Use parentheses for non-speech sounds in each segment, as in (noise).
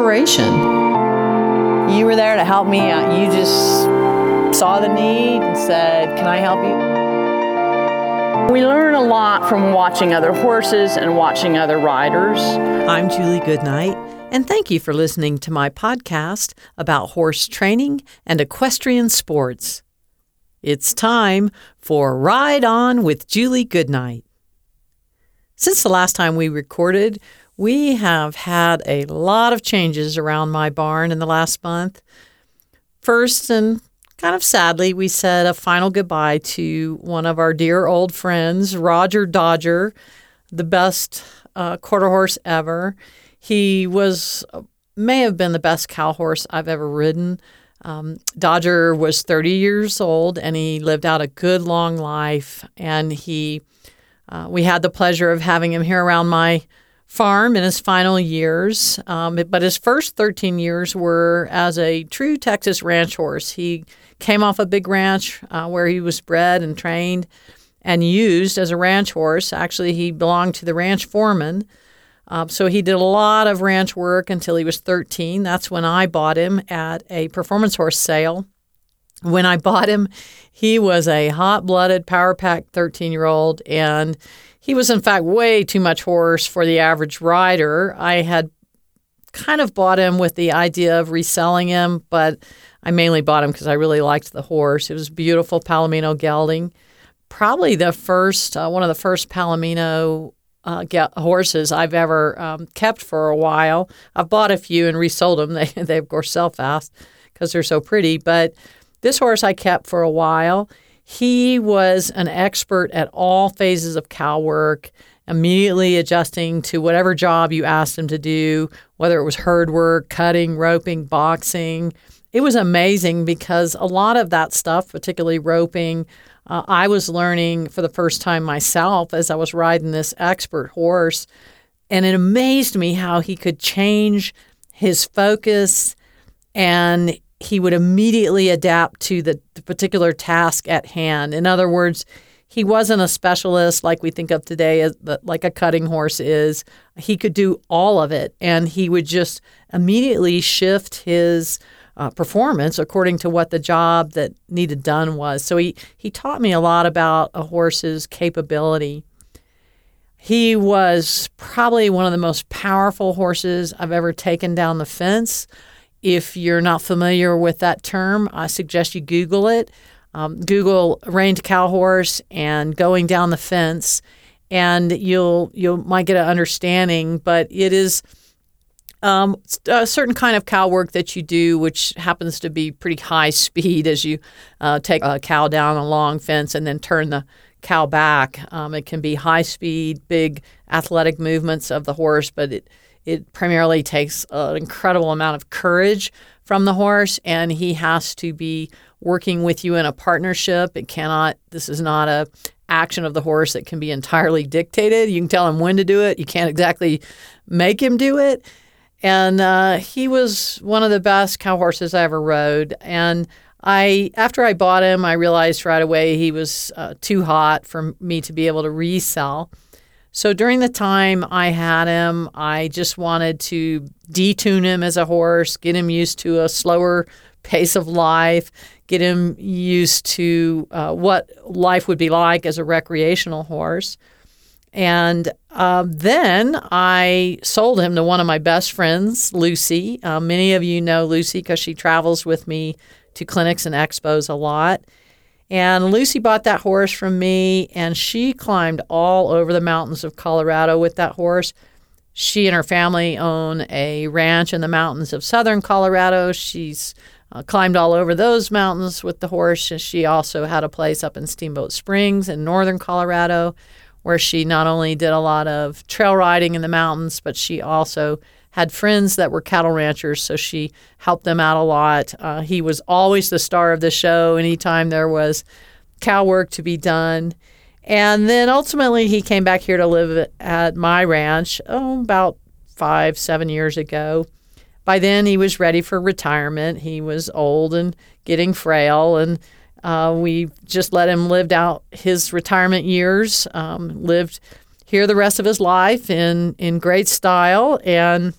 inspiration. You were there to help me. Uh, you just saw the need and said, Can I help you? We learn a lot from watching other horses and watching other riders. I'm Julie Goodnight, and thank you for listening to my podcast about horse training and equestrian sports. It's time for Ride On with Julie Goodnight. Since the last time we recorded, we have had a lot of changes around my barn in the last month. First, and kind of sadly, we said a final goodbye to one of our dear old friends, Roger Dodger, the best uh, quarter horse ever. He was, may have been the best cow horse I've ever ridden. Um, Dodger was 30 years old and he lived out a good long life. And he, uh, we had the pleasure of having him here around my farm in his final years. Um, but his first 13 years were as a true Texas ranch horse. He came off a big ranch uh, where he was bred and trained and used as a ranch horse. Actually, he belonged to the ranch foreman. Um, so he did a lot of ranch work until he was 13. That's when I bought him at a performance horse sale. When I bought him, he was a hot blooded, power packed 13 year old. And he was, in fact, way too much horse for the average rider. I had kind of bought him with the idea of reselling him, but I mainly bought him because I really liked the horse. It was beautiful Palomino gelding. Probably the first, uh, one of the first Palomino uh, get horses I've ever um, kept for a while. I've bought a few and resold them. (laughs) They, they of course sell fast because they're so pretty. But this horse I kept for a while. He was an expert at all phases of cow work, immediately adjusting to whatever job you asked him to do, whether it was herd work, cutting, roping, boxing. It was amazing because a lot of that stuff, particularly roping, uh, I was learning for the first time myself as I was riding this expert horse. And it amazed me how he could change his focus and he would immediately adapt to the, the particular task at hand. In other words, he wasn't a specialist like we think of today, like a cutting horse is. He could do all of it, and he would just immediately shift his uh, performance according to what the job that needed done was. So he, he taught me a lot about a horse's capability. He was probably one of the most powerful horses I've ever taken down the fence. If you're not familiar with that term, I suggest you Google it. Um, Google reined cow horse and going down the fence, and you'll you might get an understanding. But it is um, a certain kind of cow work that you do, which happens to be pretty high (laughs) speed as you uh, take a cow down a long fence and then turn the cow back. Um, it can be high speed, big athletic movements of the horse, but it it primarily takes an incredible amount of courage from the horse, and he has to be working with you in a partnership. It cannot. This is not a action of the horse that can be entirely dictated. You can tell him when to do it. You can't exactly make him do it. And uh, he was one of the best cow horses I ever rode. And I, after I bought him, I realized right away he was uh, too hot for me to be able to resell. So during the time I had him, I just wanted to detune him as a horse, get him used to a slower pace of life, get him used to uh, what life would be like as a recreational horse. And um, then I sold him to one of my best friends, Lucy. Uh, many of you know Lucy because she travels with me to clinics and expos a lot. And Lucy bought that horse from me, and she climbed all over the mountains of Colorado with that horse. She and her family own a ranch in the mountains of southern Colorado. She's uh, climbed all over those mountains with the horse. And She also had a place up in Steamboat Springs in northern Colorado where she not only did a lot of trail riding in the mountains, but she also had friends that were cattle ranchers, so she helped them out a lot. Uh, he was always the star of the show anytime there was cow work to be done. And then ultimately, he came back here to live at my ranch oh, about five, seven years ago. By then, he was ready for retirement. He was old and getting frail, and uh, we just let him live out his retirement years, um, lived here the rest of his life in, in great style. And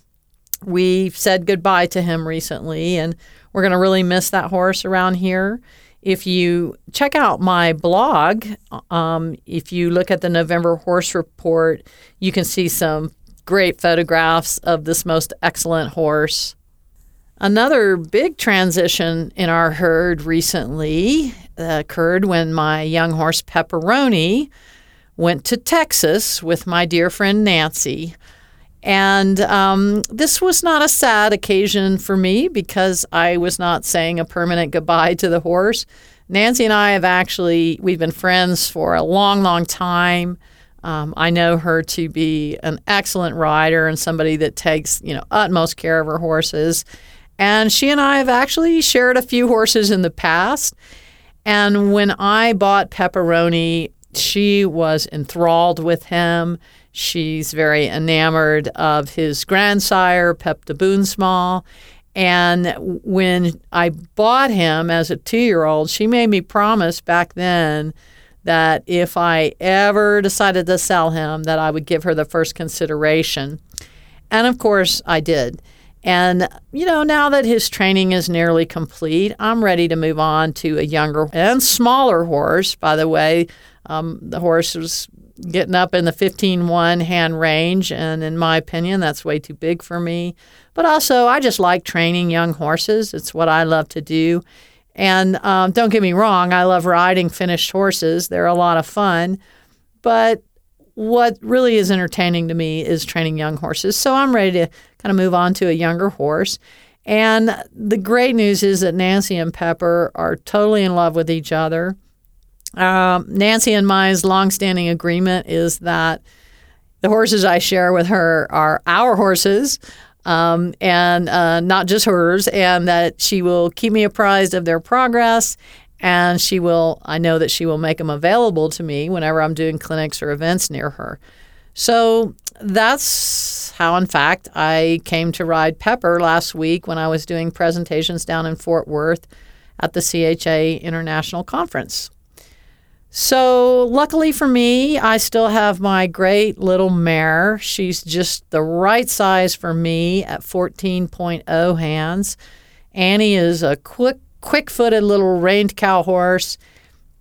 We said goodbye to him recently, and we're going to really miss that horse around here. If you check out my blog, um, if you look at the November Horse Report, you can see some great photographs of this most excellent horse. Another big transition in our herd recently occurred when my young horse Pepperoni went to Texas with my dear friend Nancy. And um, this was not a sad occasion for me because I was not saying a permanent goodbye to the horse. Nancy and I have actually we've been friends for a long, long time. Um, I know her to be an excellent rider and somebody that takes you know utmost care of her horses. And she and I have actually shared a few horses in the past. And when I bought Pepperoni, she was enthralled with him. She's very enamored of his grandsire, Peptoboonsmal. And when I bought him as a two year old, she made me promise back then that if I ever decided to sell him, that I would give her the first consideration. And of course, I did. And, you know, now that his training is nearly complete, I'm ready to move on to a younger and smaller horse. By the way, um, the horse was getting up in the 15 1 hand range. And in my opinion, that's way too big for me. But also, I just like training young horses. It's what I love to do. And um, don't get me wrong, I love riding finished horses, they're a lot of fun. But what really is entertaining to me is training young horses. So I'm ready to kind of move on to a younger horse. And the great news is that Nancy and Pepper are totally in love with each other. Um, Nancy and mine's longstanding agreement is that the horses I share with her are our horses um, and uh, not just hers, and that she will keep me apprised of their progress. And she will, I know that she will make them available to me whenever I'm doing clinics or events near her. So that's how, in fact, I came to ride Pepper last week when I was doing presentations down in Fort Worth at the CHA International Conference. So, luckily for me, I still have my great little mare. She's just the right size for me at 14.0 hands. Annie is a quick, quick footed little reined cow horse,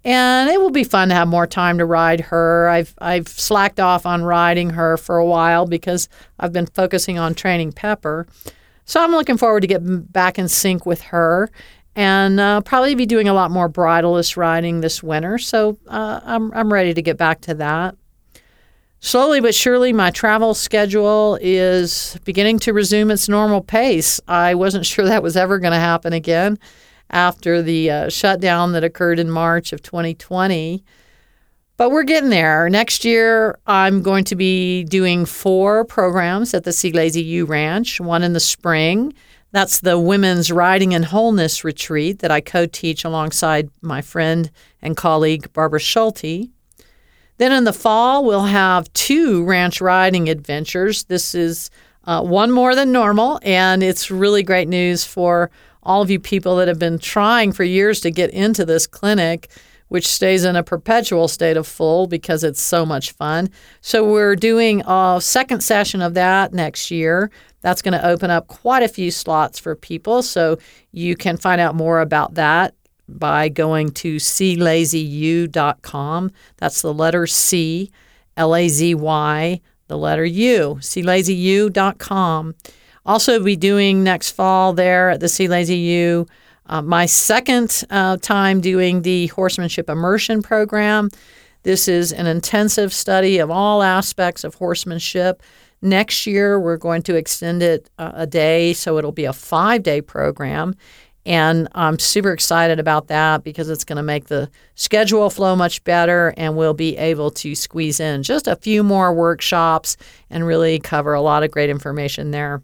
and it will be fun to have more time to ride her. I've, I've slacked off on riding her for a while because I've been focusing on training Pepper. So, I'm looking forward to getting back in sync with her and uh, probably be doing a lot more bridleless riding this winter. So uh, I'm, I'm ready to get back to that. Slowly but surely, my travel schedule is beginning to resume its normal pace. I wasn't (laughs) sure that was ever going to happen again after the uh, shutdown that occurred in March of 2020. But we're getting there. Next year, I'm going to be doing four programs at the C Lazy U Ranch, one in the spring that's the Women's Riding and Wholeness Retreat that I co teach alongside my friend and colleague Barbara Schulte. Then in the fall, we'll have two ranch riding adventures. This is uh, one more than normal, and it's really great news for all of you people that have been trying for years to get into this clinic, which stays in a perpetual state of full because it's so much fun. So, we're doing a second session of that next year. That's going to open up quite a few slots for people. So you can find out more about that by going to clazyu.com. That's the letter C, L A Z Y, the letter U, clazyu.com. Also, be doing next fall there at the C Lazy U. Uh, my second uh, time doing the horsemanship immersion program. This is an intensive study of all aspects of horsemanship Next year, we're going to extend it uh, a day, so it'll be a five day program. And I'm super excited about that because it's going to make the schedule flow much better, and we'll be able to squeeze in just a few more workshops and really cover a lot of great information there.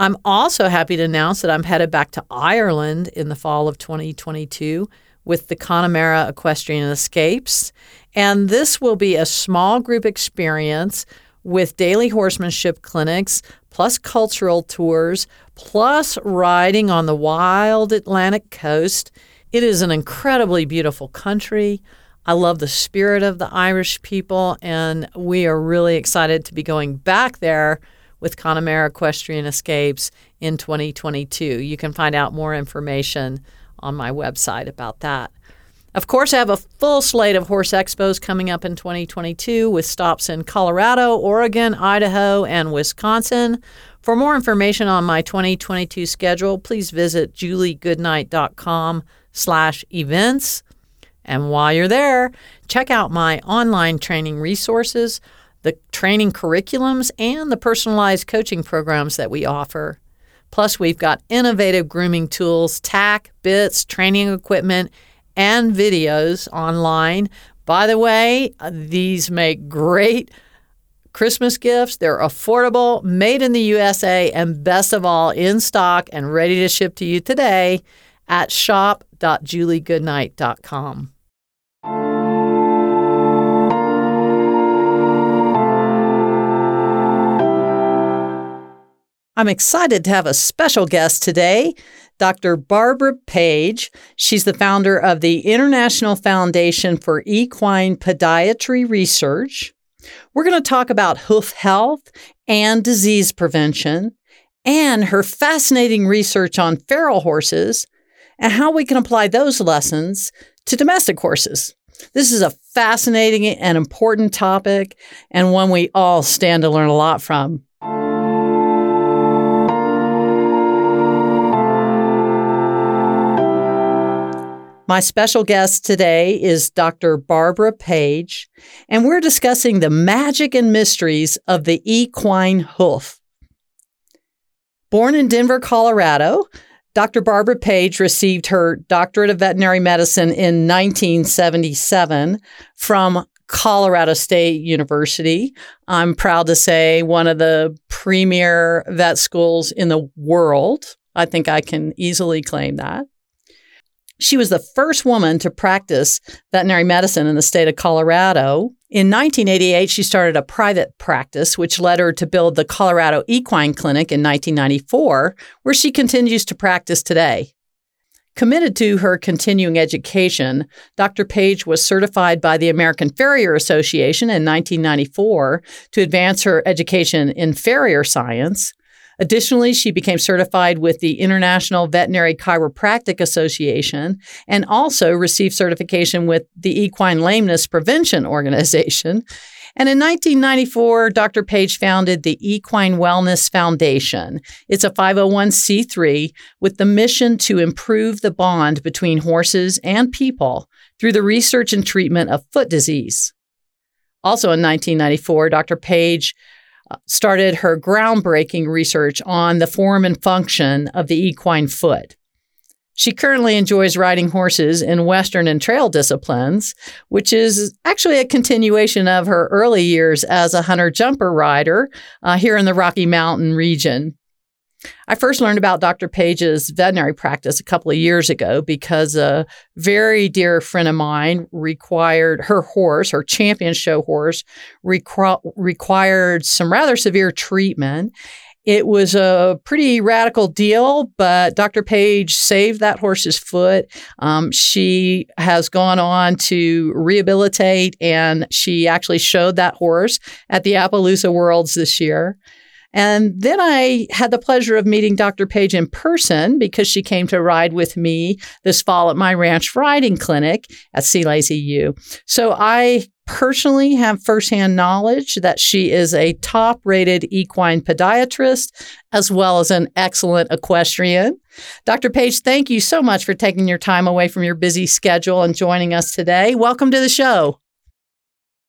I'm also happy to announce that I'm headed back to Ireland in the fall of 2022 with the Connemara Equestrian Escapes. And this will be a small group experience with daily horsemanship clinics, plus cultural tours, plus riding on the wild Atlantic coast. It is an incredibly beautiful country. I love the spirit of the Irish people, and we are really excited to be going back there with Connemara Equestrian Escapes in 2022. You can find out more information on my website about that. Of course, I have a full slate of horse expos coming up in 2022 with stops in Colorado, Oregon, Idaho, and Wisconsin. For more information on my 2022 schedule, please visit juliegoodnight.com slash events. And while you're there, check out my online training resources, the training curriculums, and the personalized coaching programs that we offer. Plus, we've got innovative grooming tools, tack, bits, training equipment, and videos online. By the way, these make great Christmas gifts. They're affordable, made in the USA, and best of all, in stock and ready to ship to you today at shop.juliegoodnight.com. I'm excited to have a special guest today, Dr. Barbara Page. She's the founder of the International Foundation for Equine Podiatry Research. We're going to talk about hoof health and disease prevention and her fascinating research on feral horses and how we can apply those lessons to domestic horses. This is a fascinating and important topic and one we all stand to learn a lot from. My special guest today is Dr. Barbara Page, and we're discussing the magic and mysteries of the equine hoof. Born in Denver, Colorado, Dr. Barbara Page received her doctorate of veterinary medicine in 1977 from Colorado State University. I'm proud to say one of the premier vet schools in the world. I think I can easily claim that. She was the first woman to practice veterinary medicine in the state of Colorado. In 1988, she started a private practice, which led her to build the Colorado Equine Clinic in 1994, where she continues to practice today. Committed to her continuing education, Dr. Page was certified by the American Farrier Association in 1994 to advance her education in farrier science. Additionally, she became certified with the International Veterinary Chiropractic Association and also received certification with the Equine Lameness Prevention Organization. And in 1994, Dr. Page founded the Equine Wellness Foundation. It's a 501c3 with the mission to improve the bond between horses and people through the research and treatment of foot disease. Also in 1994, Dr. Page started her groundbreaking research on the form and function of the equine foot. She currently enjoys riding horses in Western and trail disciplines, which is actually a continuation of her early years as a hunter jumper rider uh, here in the Rocky Mountain region. I first learned about Dr. Page's veterinary practice a couple of years ago because a very dear friend of mine required her horse, her champion show horse, requ- required some rather severe treatment. It was a pretty radical deal, but Dr. Page saved that horse's foot. Um, she has gone on to rehabilitate, and she actually showed that horse at the Appaloosa Worlds this year. And then I had the pleasure of meeting Dr. Page in person because she came to ride with me this fall at my ranch riding clinic at C Lazy U. So I personally have firsthand knowledge that she is a top rated equine podiatrist as well as an excellent equestrian. Dr. Page, thank you so much for taking your time away from your busy schedule and joining us today. Welcome to the show.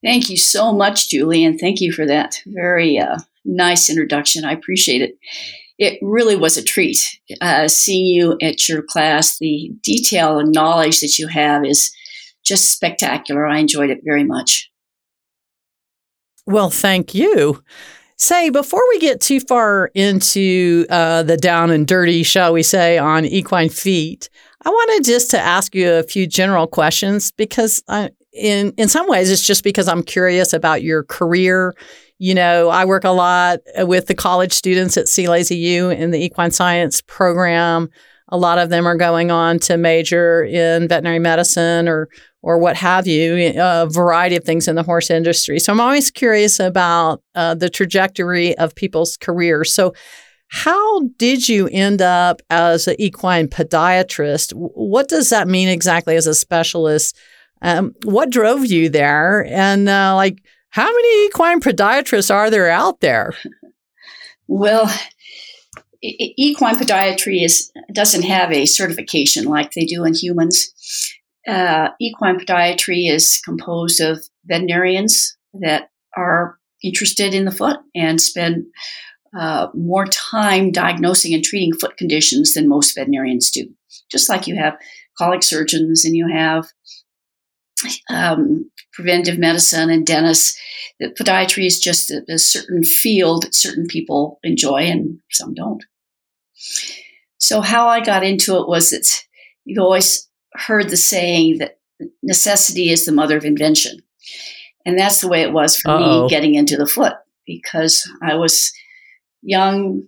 Thank you so much, Julie, and thank you for that very uh, nice introduction. I appreciate it. It really was a treat uh, seeing you at your class. The detail and knowledge that you have is just spectacular. I enjoyed it very much. Well, thank you. Say, before we get too far into uh, the down and dirty, shall we say, on equine feet, I wanted just to ask you a few general questions because I, in in some ways it's just because I'm curious about your career, you know, I work a lot with the college students at C Lazy U in the equine science program. a lot of them are going on to major in veterinary medicine or or what have you, a variety of things in the horse industry. So I'm always curious about uh, the trajectory of people's careers. So how did you end up as an equine podiatrist? What does that mean exactly as a specialist? Um, what drove you there? And uh, like, how many equine podiatrists are there out there? Well, equine podiatry is doesn't have a certification like they do in humans. Uh, equine podiatry is composed of veterinarians that are interested in the foot and spend uh, more time diagnosing and treating foot conditions than most veterinarians do. Just like you have colic surgeons and you have um, preventive medicine and dentists. That podiatry is just a, a, certain field that certain people enjoy and some don't. So how I got into it was that you've always heard the saying that necessity is the mother of invention. And that's the way it was for Uh-oh. me getting into the foot because I was young,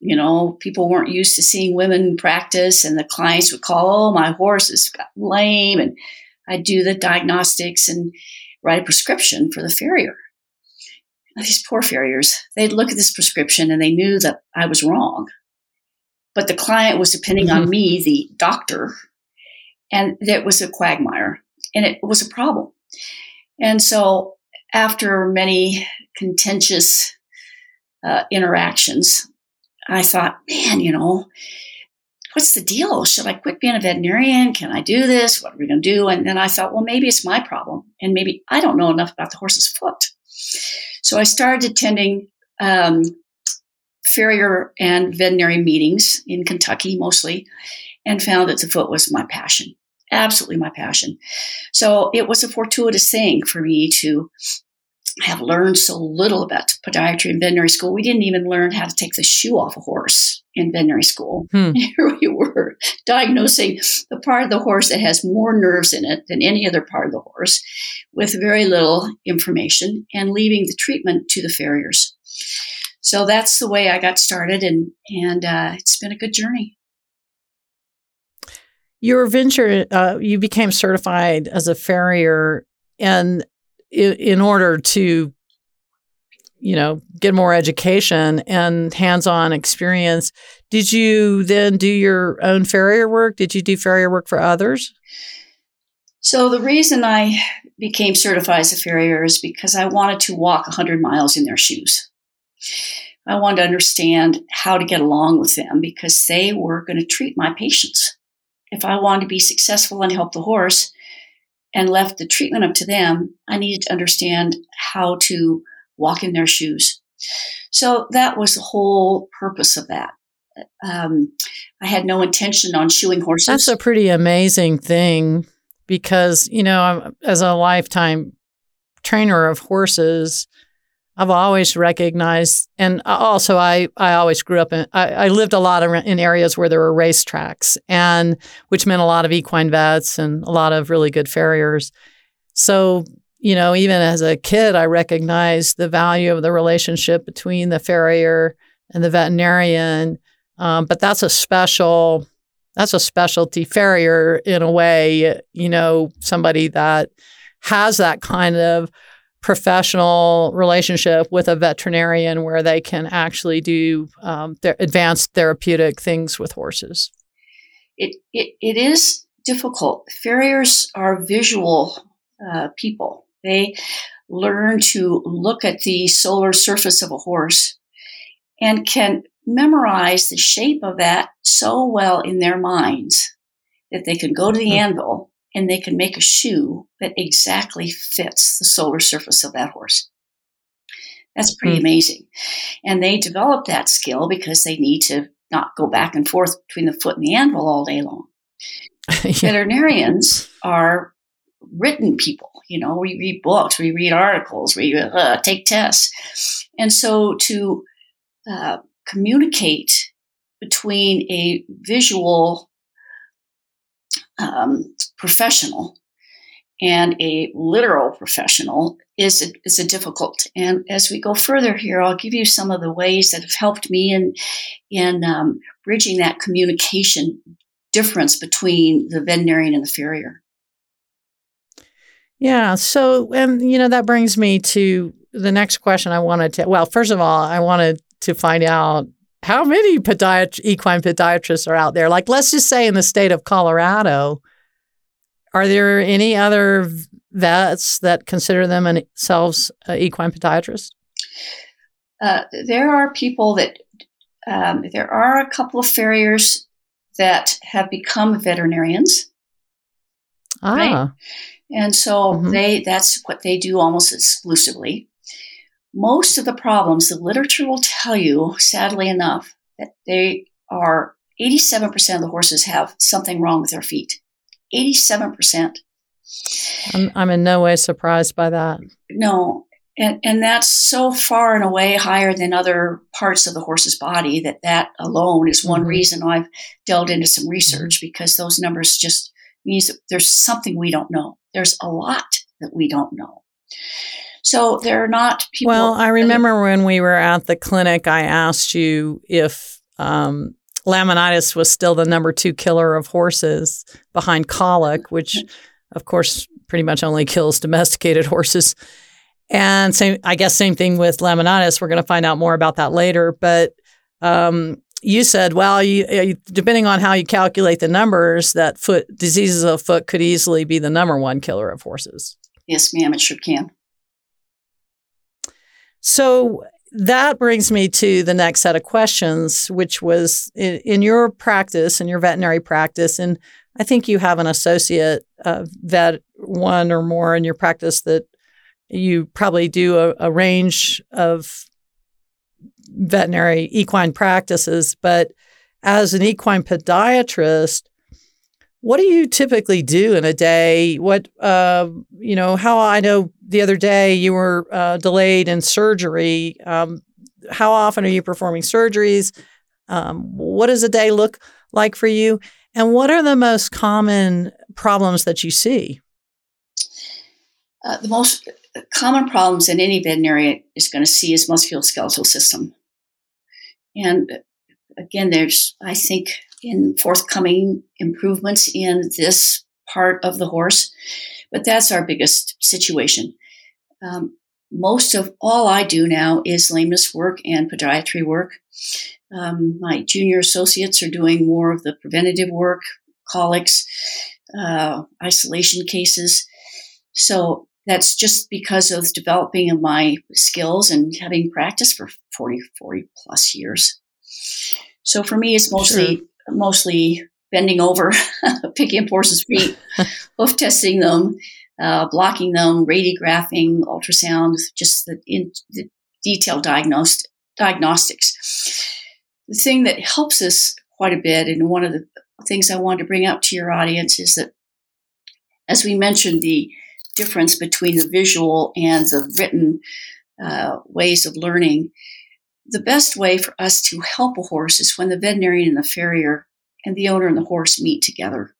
you know, people weren't used to seeing women practice, and the clients would call, Oh, my horse is lame. And I'd do the diagnostics and write a prescription for the farrier. these poor farriers, they'd look at this prescription and they knew that I was wrong. But the client was depending mm-hmm. on me, the doctor, and that was a quagmire and it was a problem. And so after many contentious uh, interactions, I thought, man, you know, what's the deal? Should I quit being a veterinarian? Can I do this? What are we going to do? And then I thought, well, maybe it's my problem. And maybe I don't know enough about the horse's foot. So I started attending um, farrier and veterinary meetings in Kentucky mostly and found that the foot was my passion, absolutely my passion. So it was a fortuitous thing for me to have learned so little about podiatry in veterinary school. We didn't even learn how to take the shoe off a horse in veterinary school. Hmm. (laughs) Here we were diagnosing the part of the horse that has more nerves in it than any other part of the horse with very little information and leaving the treatment to the farriers. So that's the way I got started, and, and uh, it's been a good journey. Your venture, uh, you became certified as a farrier, and in order to you know get more education and hands-on experience. Did you then do your own farrier work? Did you do farrier work for others? So the reason i became certified as a farrier is because i wanted to walk 100 miles in their shoes. I wanted to understand how to get along with them because they were going to treat my patients. If i wanted to be successful and help the horse and left the treatment up to them, I needed to understand how to walk in their shoes. So that was the whole purpose of that. Um, I had no intention on shoeing horses. That's a pretty amazing thing because, you know, as a lifetime trainer of horses, I've always recognized, and also I, I always grew up in, I, I lived a lot in areas where there were racetracks, and which meant a lot of equine vets and a lot of really good farriers. So, you know, even as a kid, I recognized the value of the relationship between the farrier and the veterinarian. Um, but that's a special, that's a specialty farrier in a way, you know, somebody that has that kind of professional relationship with a veterinarian where they can actually do um, advanced therapeutic things with horses? It, it, it is difficult. Farriers are visual uh, people. They learn to look at the solar surface of a horse and can memorize the shape of that so well in their minds that they can go to the mm-hmm. anvil and they can make a shoe that exactly fits the solar surface of that horse. That's pretty mm. amazing. And they develop that skill because they need to not go back and forth between the foot and the anvil all day long. (laughs) yeah. Veterinarians are written people. You know, we read books, we read articles, we uh, take tests. And so to uh, communicate between a visual um, professional and a literal professional is is a difficult. And as we go further here, I'll give you some of the ways that have helped me in in um, bridging that communication difference between the veterinarian and the farrier. Yeah. So, and you know, that brings me to the next question I wanted to. Well, first of all, I wanted to find out how many podiat- equine podiatrists are out there. Like, let's just say in the state of Colorado, are there any other vets that consider themselves uh, equine podiatrists? Uh, there are people that um, there are a couple of farriers that have become veterinarians. Ah. Right? And so mm-hmm. they that's what they do almost exclusively. Most of the problems, the literature will tell you, sadly enough, that they are 87% of the horses have something wrong with their feet. 87%. I'm, I'm in no way surprised by that. No. And, and that's so far and away higher than other parts of the horse's body that that alone is one mm-hmm. reason I've delved into some research mm-hmm. because those numbers just means there's something we don't know. There's a lot that we don't know. So there are not people. Well, I remember when we were at the clinic, I asked you if um, laminitis was still the number two killer of horses behind colic, which, of course, pretty much only kills domesticated horses. And same, I guess, same thing with laminitis. We're going to find out more about that later. But um, you said, well, you, depending on how you calculate the numbers, that foot diseases of foot could easily be the number one killer of horses. Yes, ma'am, it sure can. So that brings me to the next set of questions, which was in, in your practice, in your veterinary practice, and I think you have an associate uh, vet, one or more in your practice that you probably do a, a range of veterinary equine practices. But as an equine podiatrist, what do you typically do in a day? What, uh, you know, how I know the other day you were uh, delayed in surgery. Um, how often are you performing surgeries? Um, what does a day look like for you? And what are the most common problems that you see? Uh, the most common problems in any veterinarian is going to see is musculoskeletal system. And again, there's, I think, in forthcoming improvements in this part of the horse. But that's our biggest situation. Um, most of all I do now is lameness work and podiatry work. Um, my junior associates are doing more of the preventative work, colics, uh, isolation cases. So that's just because of developing of my skills and having practiced for 40, 40 plus years. So for me, it's mostly sure mostly bending over, (laughs) picking up horses' feet, (laughs) hoof testing them, uh, blocking them, radiographing, ultrasound, just the, in, the detailed diagnostics. The thing that helps us quite a bit, and one of the things I wanted to bring up to your audience is that, as we mentioned, the difference between the visual and the written uh, ways of learning the best way for us to help a horse is when the veterinarian and the farrier and the owner and the horse meet together.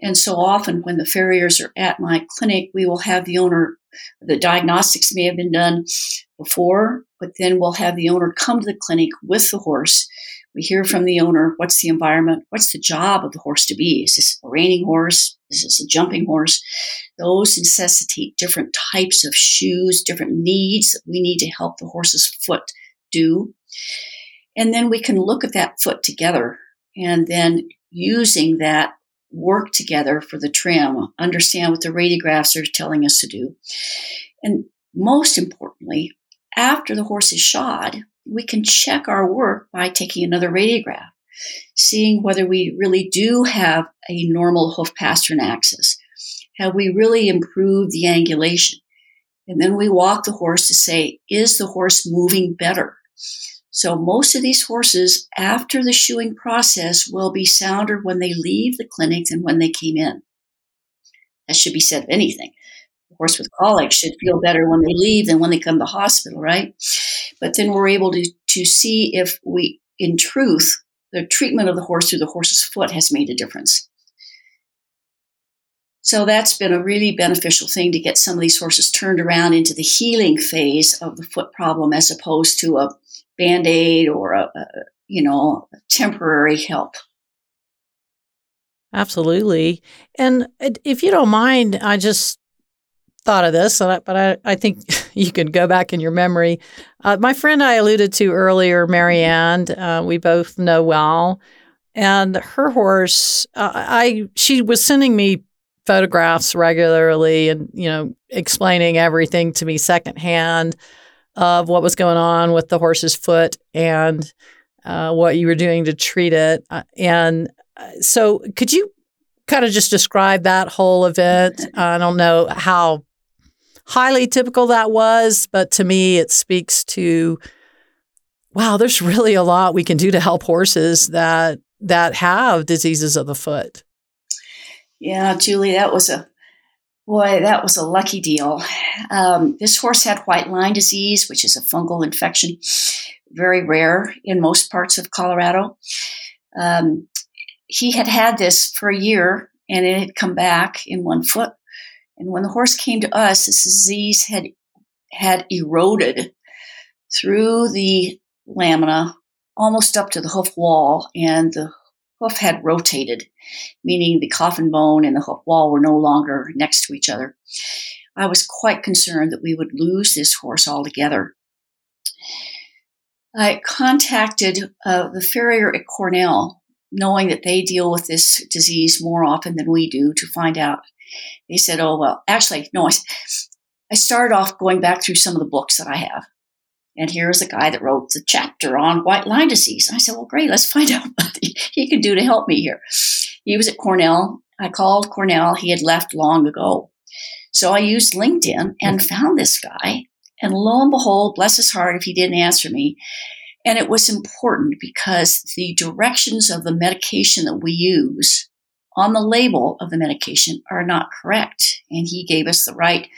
And so often when the farriers are at my clinic, we will have the owner, the diagnostics may have been done before, but then we'll have the owner come to the clinic with the horse. We hear from the owner, what's the environment? What's the job of the horse to be? Is this a reining horse? Is this a jumping horse? Those necessitate different types of shoes, different needs that we need to help the horse's foot do. And then we can look at that foot together and then using that work together for the trim, understand what the radiographs are telling us to do. And most importantly, after the horse is shod, we can check our work by taking another radiograph, seeing whether we really do have a normal hoof pastern axis. Have we really improved the angulation? And then we walk the horse to say, is the horse moving better? So most of these horses, after the shoeing process, will be sounder when they leave the clinic than when they came in. That should be said of anything. A horse with colic should feel better when they leave than when they come to hospital, right? But then we're able to, to see if we, in truth, the treatment of the horse through the horse's foot has made a difference. So that's been a really beneficial thing to get some of these horses turned around into the healing phase of the foot problem as opposed to a band aid or a, a, you know, temporary help. Absolutely. And uh, if you don't mind, I just thought of this, but I, I think (laughs) you can go back in your memory. Uh, my friend I alluded to earlier, Marianne, uh, we both know well, and her horse, uh, I she was sending me photographs regularly, and you know, explaining everything to me secondhand of what was going on with the horse's foot and uh, what you were doing to treat it. Uh, and uh, so, could you kind of just describe that whole event? I don't know how highly typical that was, but to me, it speaks to wow, there's really a lot we can do to help horses that that have diseases of the foot. Yeah, Julie, that was a boy, that was a lucky deal. Um, this horse had white line disease, which is a fungal infection, very rare in most parts of Colorado. Um, he had had this for a year and it had come back in one foot. And when the horse came to us, this disease had had eroded through the lamina almost up to the hoof wall, and the hoof had rotated, meaning the coffin bone and the hoof wall were no longer next to each other. I was quite concerned that we would lose this horse altogether. I contacted uh, the farrier at Cornell, knowing that they deal with this disease more often than we do, to find out they said, oh, well, actually, no, I, I started off going back through some of the books that I have. And here's a guy that wrote the chapter on white line disease. I said, well, great, let's find (laughs) out what he can do to help me here. He was at Cornell. I called Cornell. He had left long ago. So I used LinkedIn and found this guy. And lo and behold, bless his heart if he didn't answer me. And it was important because the directions of the medication that we use on the label of the medication are not correct. And he gave us the right,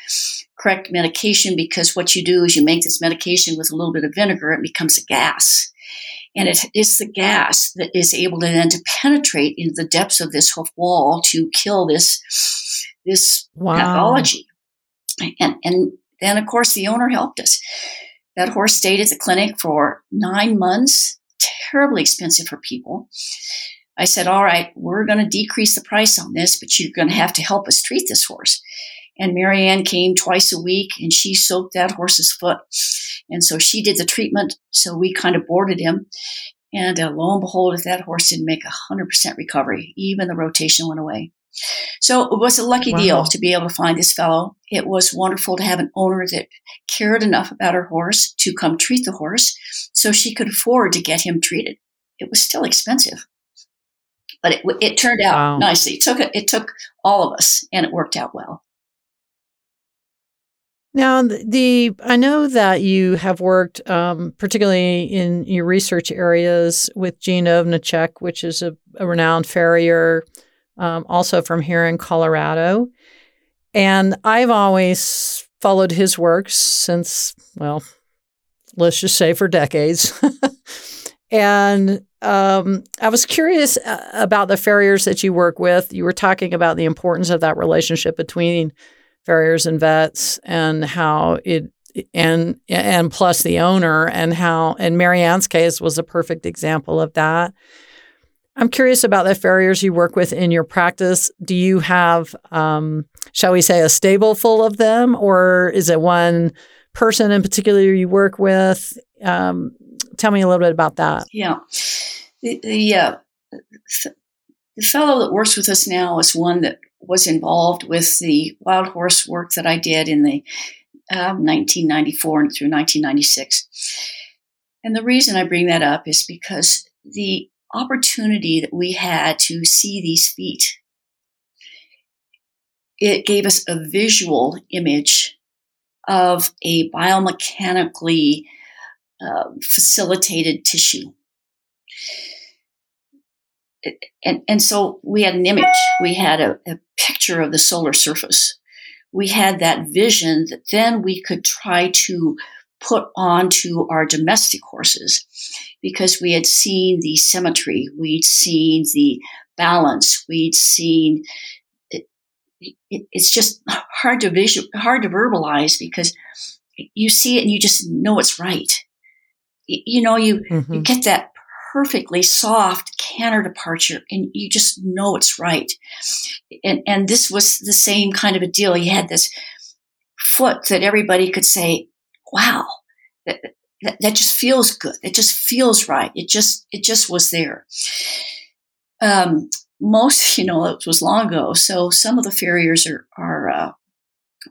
correct medication because what you do is you make this medication with a little bit of vinegar, it becomes a gas. And it is the gas that is able to then to penetrate into the depths of this hoof wall to kill this, this wow. pathology. And, and then of course the owner helped us. That horse stayed at the clinic for nine months, terribly expensive for people. I said, all right, we're going to decrease the price on this, but you're going to have to help us treat this horse. And Marianne came twice a week and she soaked that horse's foot. And so she did the treatment. So we kind of boarded him. And uh, lo and behold, if that horse didn't make a 100% recovery, even the rotation went away. So it was a lucky wow. deal to be able to find this fellow. It was wonderful to have an owner that cared enough about her horse to come treat the horse so she could afford to get him treated. It was still expensive but it, it turned out wow. nicely. It took it took all of us, and it worked out well. Now, the I know that you have worked um, particularly in your research areas with Gene Ovnicek, which is a, a renowned farrier, um, also from here in Colorado. And I've always followed his work since, well, let's just say for decades. (laughs) and um, I was curious uh, about the farriers that you work with. You were talking about the importance of that relationship between farriers and vets, and how it and and plus the owner, and how in Marianne's case was a perfect example of that. I'm curious about the farriers you work with in your practice. Do you have, um, shall we say, a stable full of them, or is it one person in particular you work with? Um, tell me a little bit about that. Yeah. The, the, uh, the fellow that works with us now is one that was involved with the wild horse work that I did in the um, 1994 and through 1996. And the reason I bring that up is because the opportunity that we had to see these feet, it gave us a visual image of a biomechanically uh, facilitated tissue. And, and so we had an image, we had a, a picture of the solar surface. We had that vision that then we could try to put onto our domestic horses because we had seen the symmetry, we'd seen the balance, we'd seen it, it's just hard to visual, hard to verbalize because you see it and you just know it's right. You know, you, mm-hmm. you get that perfectly soft canter departure and you just know it's right. And, and this was the same kind of a deal. You had this foot that everybody could say, wow, that, that, that just feels good. It just feels right. It just, it just was there. Um, most, (laughs) you know, it was long ago. So some of the farriers are, are, uh,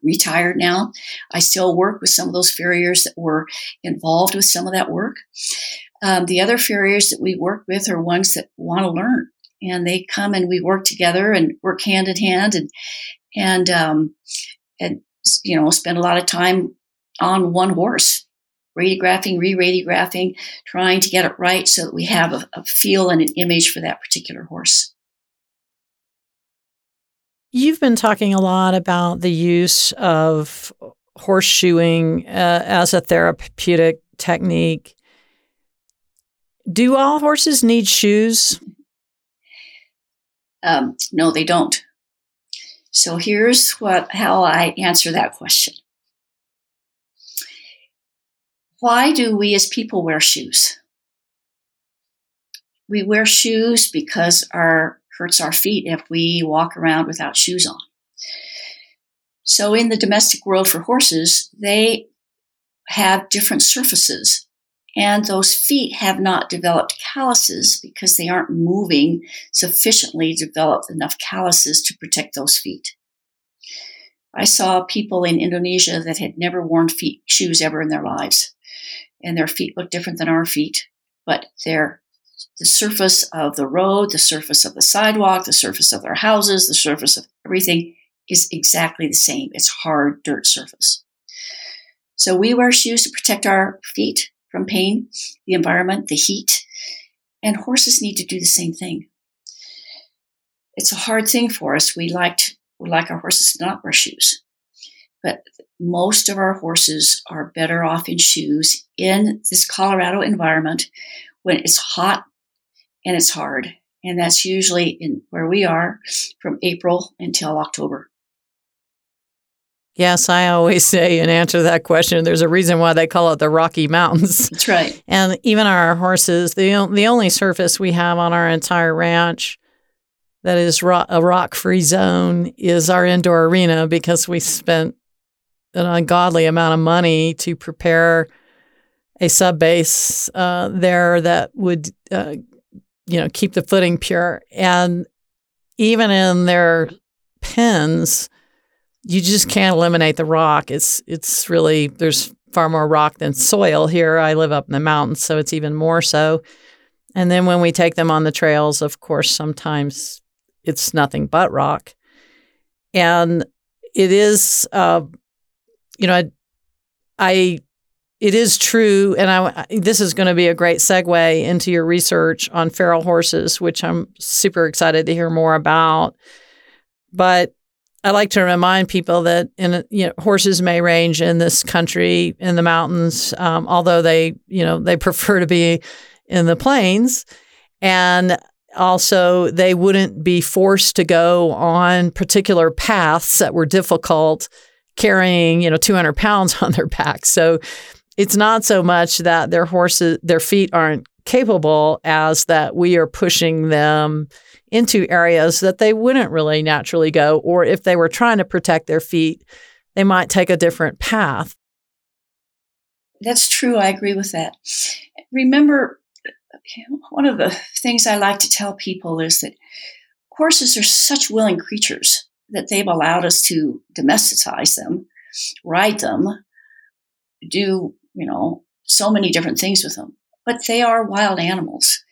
retired now. I still work with some of those farriers that were involved with some of that work. Um, the other farriers that we work with are ones that want to learn and they come and we work together and work hand in hand and, and, um, and, you know, spend a lot of time on one horse, radiographing, re-radiographing, trying to get it right so that we have a, a feel and an image for that particular horse. You've been talking a lot about the use of horseshoeing uh, as a therapeutic technique. Do all horses need shoes? Um, no, they don't. So here's what how I answer that question. Why do we as people wear shoes? We wear shoes because our hurts our feet if we walk around without shoes on. So in the domestic world for horses, they have different surfaces and those feet have not developed calluses because they aren't moving sufficiently to develop enough calluses to protect those feet. I saw people in Indonesia that had never worn feet shoes ever in their lives, and their feet look different than our feet, but their the surface of the road, the surface of the sidewalk, the surface of their houses, the surface of everything is exactly the same. It's hard dirt surface. So we wear shoes to protect our feet from pain, the environment, the heat, and horses need to do the same thing. It's a hard thing for us. We liked we like our horses to not wear shoes. But most of our horses are better off in shoes in this Colorado environment when it's hot and it's hard. And that's usually in where we are from April until October. Yes, I always say in answer to that question, there's a reason why they call it the Rocky Mountains. That's right. (laughs) And even our horses, the the only surface we have on our entire ranch that is ro- a rock free zone is our indoor arena because we spent an ungodly amount of money to prepare a sub base uh, there that would, uh, you know, keep the footing pure. And even in their pens, you just can't eliminate the rock. It's it's really there's far more rock than soil here. I live up in the mountains, so it's even more so. And then when we take them on the trails, of course, sometimes it's nothing but rock. And it is, uh, you know, I, I, it is true, and I, this is going to be a great segue into your research on feral horses, which I'm super excited to hear more about. But I like to remind people that in you know horses may range in this country in the mountains, um, although they you know they (laughs) prefer to be in the plains, and also they wouldn't be forced to go on particular paths that were difficult, carrying you know 200 pounds (laughs) on their back. So it's not so much that their horses their feet aren't capable as that we are pushing them into areas that they wouldn't really naturally go, or if they were trying to protect their feet, they might take a different path. That's true. I agree with that. Remember, one of the things I like to tell people is that horses are such willing creatures that they've allowed us to domesticize them, ride them, do, you know, so many different things with them. But they are wild animals.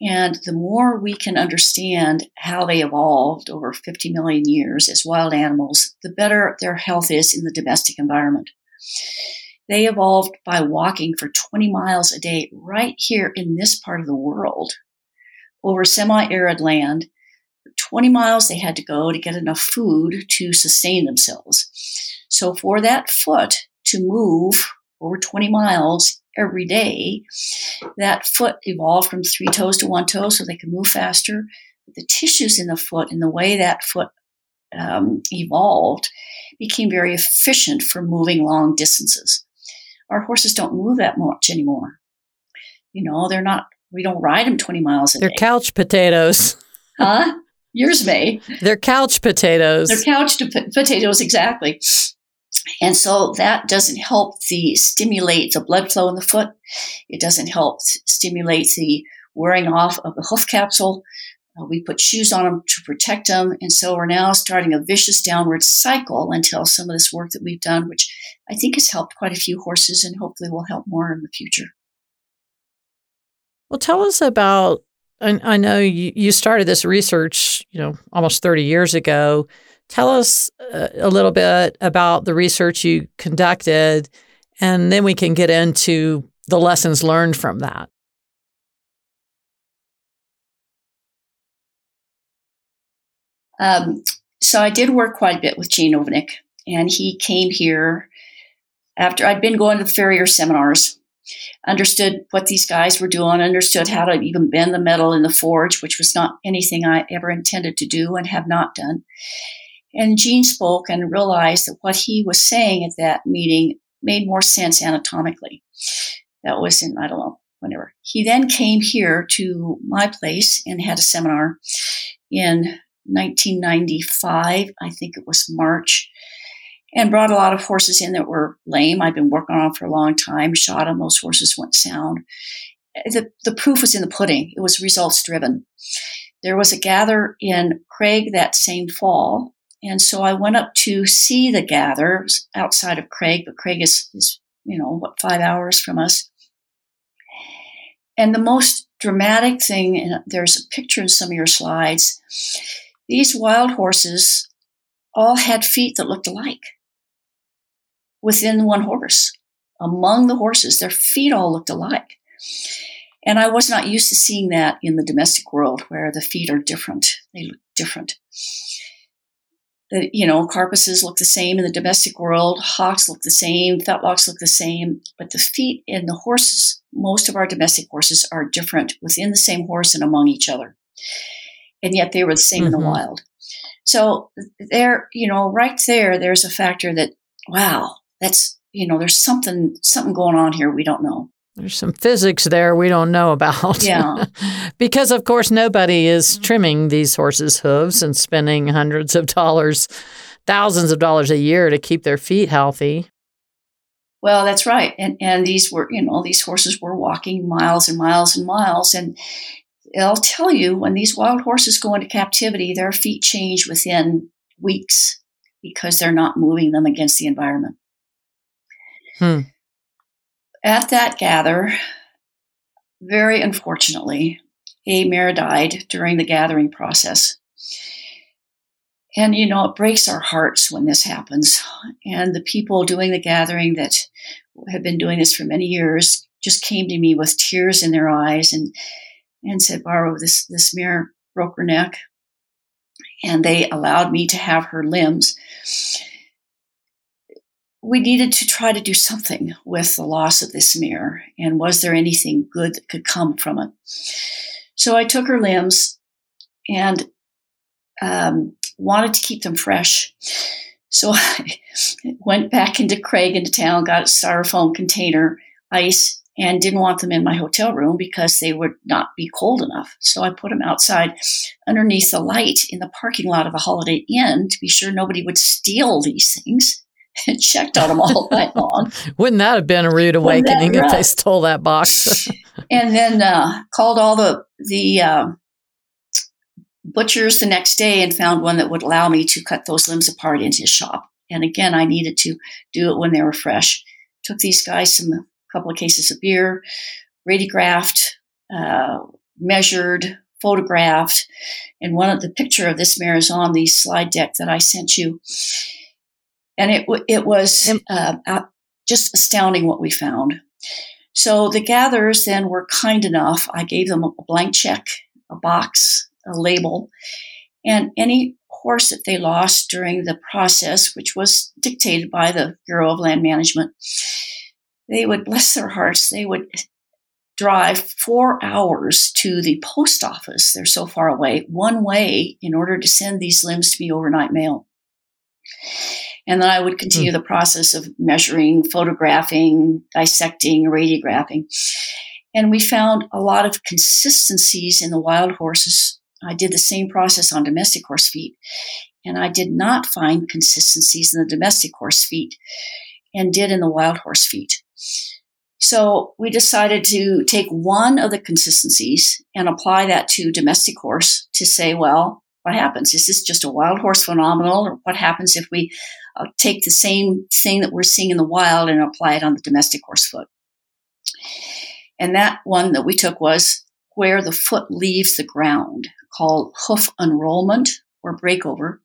And the more we can understand how they evolved over 50 million years as wild animals, the better their health is in the domestic environment. They evolved by walking for 20 miles a day right here in this part of the world over semi arid land. For 20 miles they had to go to get enough food to sustain themselves. So for that foot to move over 20 miles every day. That foot evolved from three toes to one toe so they could move faster. The tissues in the foot and the way that foot um, evolved, became very efficient for moving long distances. Our horses don't move that much anymore. You know, they're not. We don't ride them twenty miles a they're day. They're couch potatoes. Huh? Yours may. They're couch potatoes. They're couch potatoes, exactly. And so that doesn't help the stimulate the blood flow in the foot. It doesn't help stimulate the wearing off of the hoof capsule. Uh, we put shoes on them to protect them. And so we're now starting a vicious downward cycle until some of this work that we've done, which I think has helped quite a few horses and hopefully will help more in the future. Well, tell us about. I, I know you, started this research, you know, almost 30 years ago. Tell us uh, a little bit about the research you conducted, and then we can get into the lessons learned from that. Um, so I did work quite a bit with Gene Ovnicek, and he came here after I'd been going to the farrier seminars, understood what these guys were doing, understood how to even bend the metal in the forge, which was not anything I ever intended to do and have not done. And Gene spoke and realized that what he was saying at that meeting made more sense anatomically. That was in, I don't know, whenever. He then came here to my place and had a seminar in 1995, I think it was March, and brought a lot of horses in that were lame. I'd been working on for a long time, shot them, those horses went sound. The, the proof was in the pudding, it was results driven. There was a gather in Craig that same fall, and so I went up to see the gather outside of Craig, but Craig is, is you know, what, five hours from us. And the most dramatic thing, and there's a picture in some of your slides, these wild horses all had feet that looked alike within one horse. Among the horses, their feet all looked alike. And I was not used to seeing that in the domestic world where the feet are different. They look different. The, you know, carpuses look the same in the domestic world, hocks look the same, fetlocks look the same, but the feet in the horses, most of our domestic horses are different within the same horse and among each other and yet they were the same mm-hmm. in the mm-hmm. wild. So there, you know, right there, there's a factor that, wow, that's, you know, there's something, something going on here we don't know. There's some physics there we don't know about. Yeah. (laughs) because, of course, nobody is trimming these horses' hooves and spending hundreds of dollars, thousands of dollars a year to keep their feet healthy. Well, that's right. And and these were, you know, these horses were walking miles and miles and miles and I'll tell you when these wild horses go into captivity, their feet change within weeks because they're not moving them against the environment. Hmm. At that gather, very unfortunately, a mare died during the gathering process. And, you know, it breaks our hearts when this happens. And the people doing the gathering that have been doing this for many years just came to me with tears in their eyes and and said, Barbara, this, this mare broke her neck. And they allowed me to have her limbs. We needed to try to do something with the loss of this mirror. And was there anything good that could come from it? So I took her limbs and um, wanted to keep them fresh. So (laughs) I went back into Craig into town, got a styrofoam container, ice, and didn't want them in my hotel room because they would not be cold enough. So I put them outside underneath the light in the parking lot of a Holiday Inn to be sure nobody would steal these things. (laughs) And checked on them all (laughs) night long. Wouldn't that have been a rude awakening if they stole that box? (laughs) and then uh, called all the the uh, butchers the next day and found one that would allow me to cut those limbs apart in his shop. And again, I needed to do it when they were fresh. Took these guys some couple of cases of beer, radiographed, uh, measured, photographed, and one of the picture of this mare is on the slide deck that I sent you. And it it was uh, just astounding what we found. So the gatherers then were kind enough. I gave them a blank check, a box, a label, and any horse that they lost during the process, which was dictated by the Bureau of Land Management, they would bless their hearts. They would drive four hours to the post office. They're so far away, one way, in order to send these limbs to be overnight mail. And then I would continue mm. the process of measuring, photographing, dissecting, radiographing. And we found a lot of consistencies in the wild horses. I did the same process on domestic horse feet. And I did not find consistencies in the domestic horse feet and did in the wild horse feet. So we decided to take one of the consistencies and apply that to domestic horse to say, well, what happens? Is this just a wild horse phenomenon, or what happens if we uh, take the same thing that we're seeing in the wild and apply it on the domestic horse foot? And that one that we took was where the foot leaves the ground, called hoof unrollment or breakover.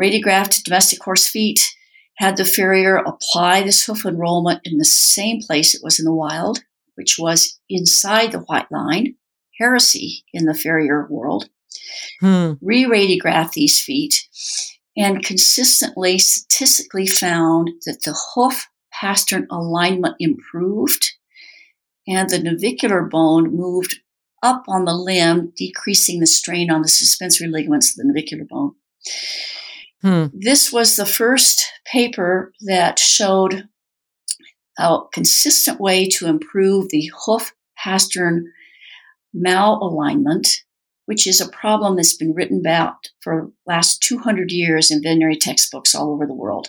Radiographed domestic horse feet had the farrier apply this hoof unrollment in the same place it was in the wild, which was inside the white line, heresy in the farrier world. Hmm. Re radiograph these feet and consistently statistically found that the hoof pastern alignment improved and the navicular bone moved up on the limb, decreasing the strain on the suspensory ligaments of the navicular bone. Hmm. This was the first paper that showed a consistent way to improve the hoof pastern malalignment, which is a problem that's been written about for last 200 years in veterinary textbooks all over the world.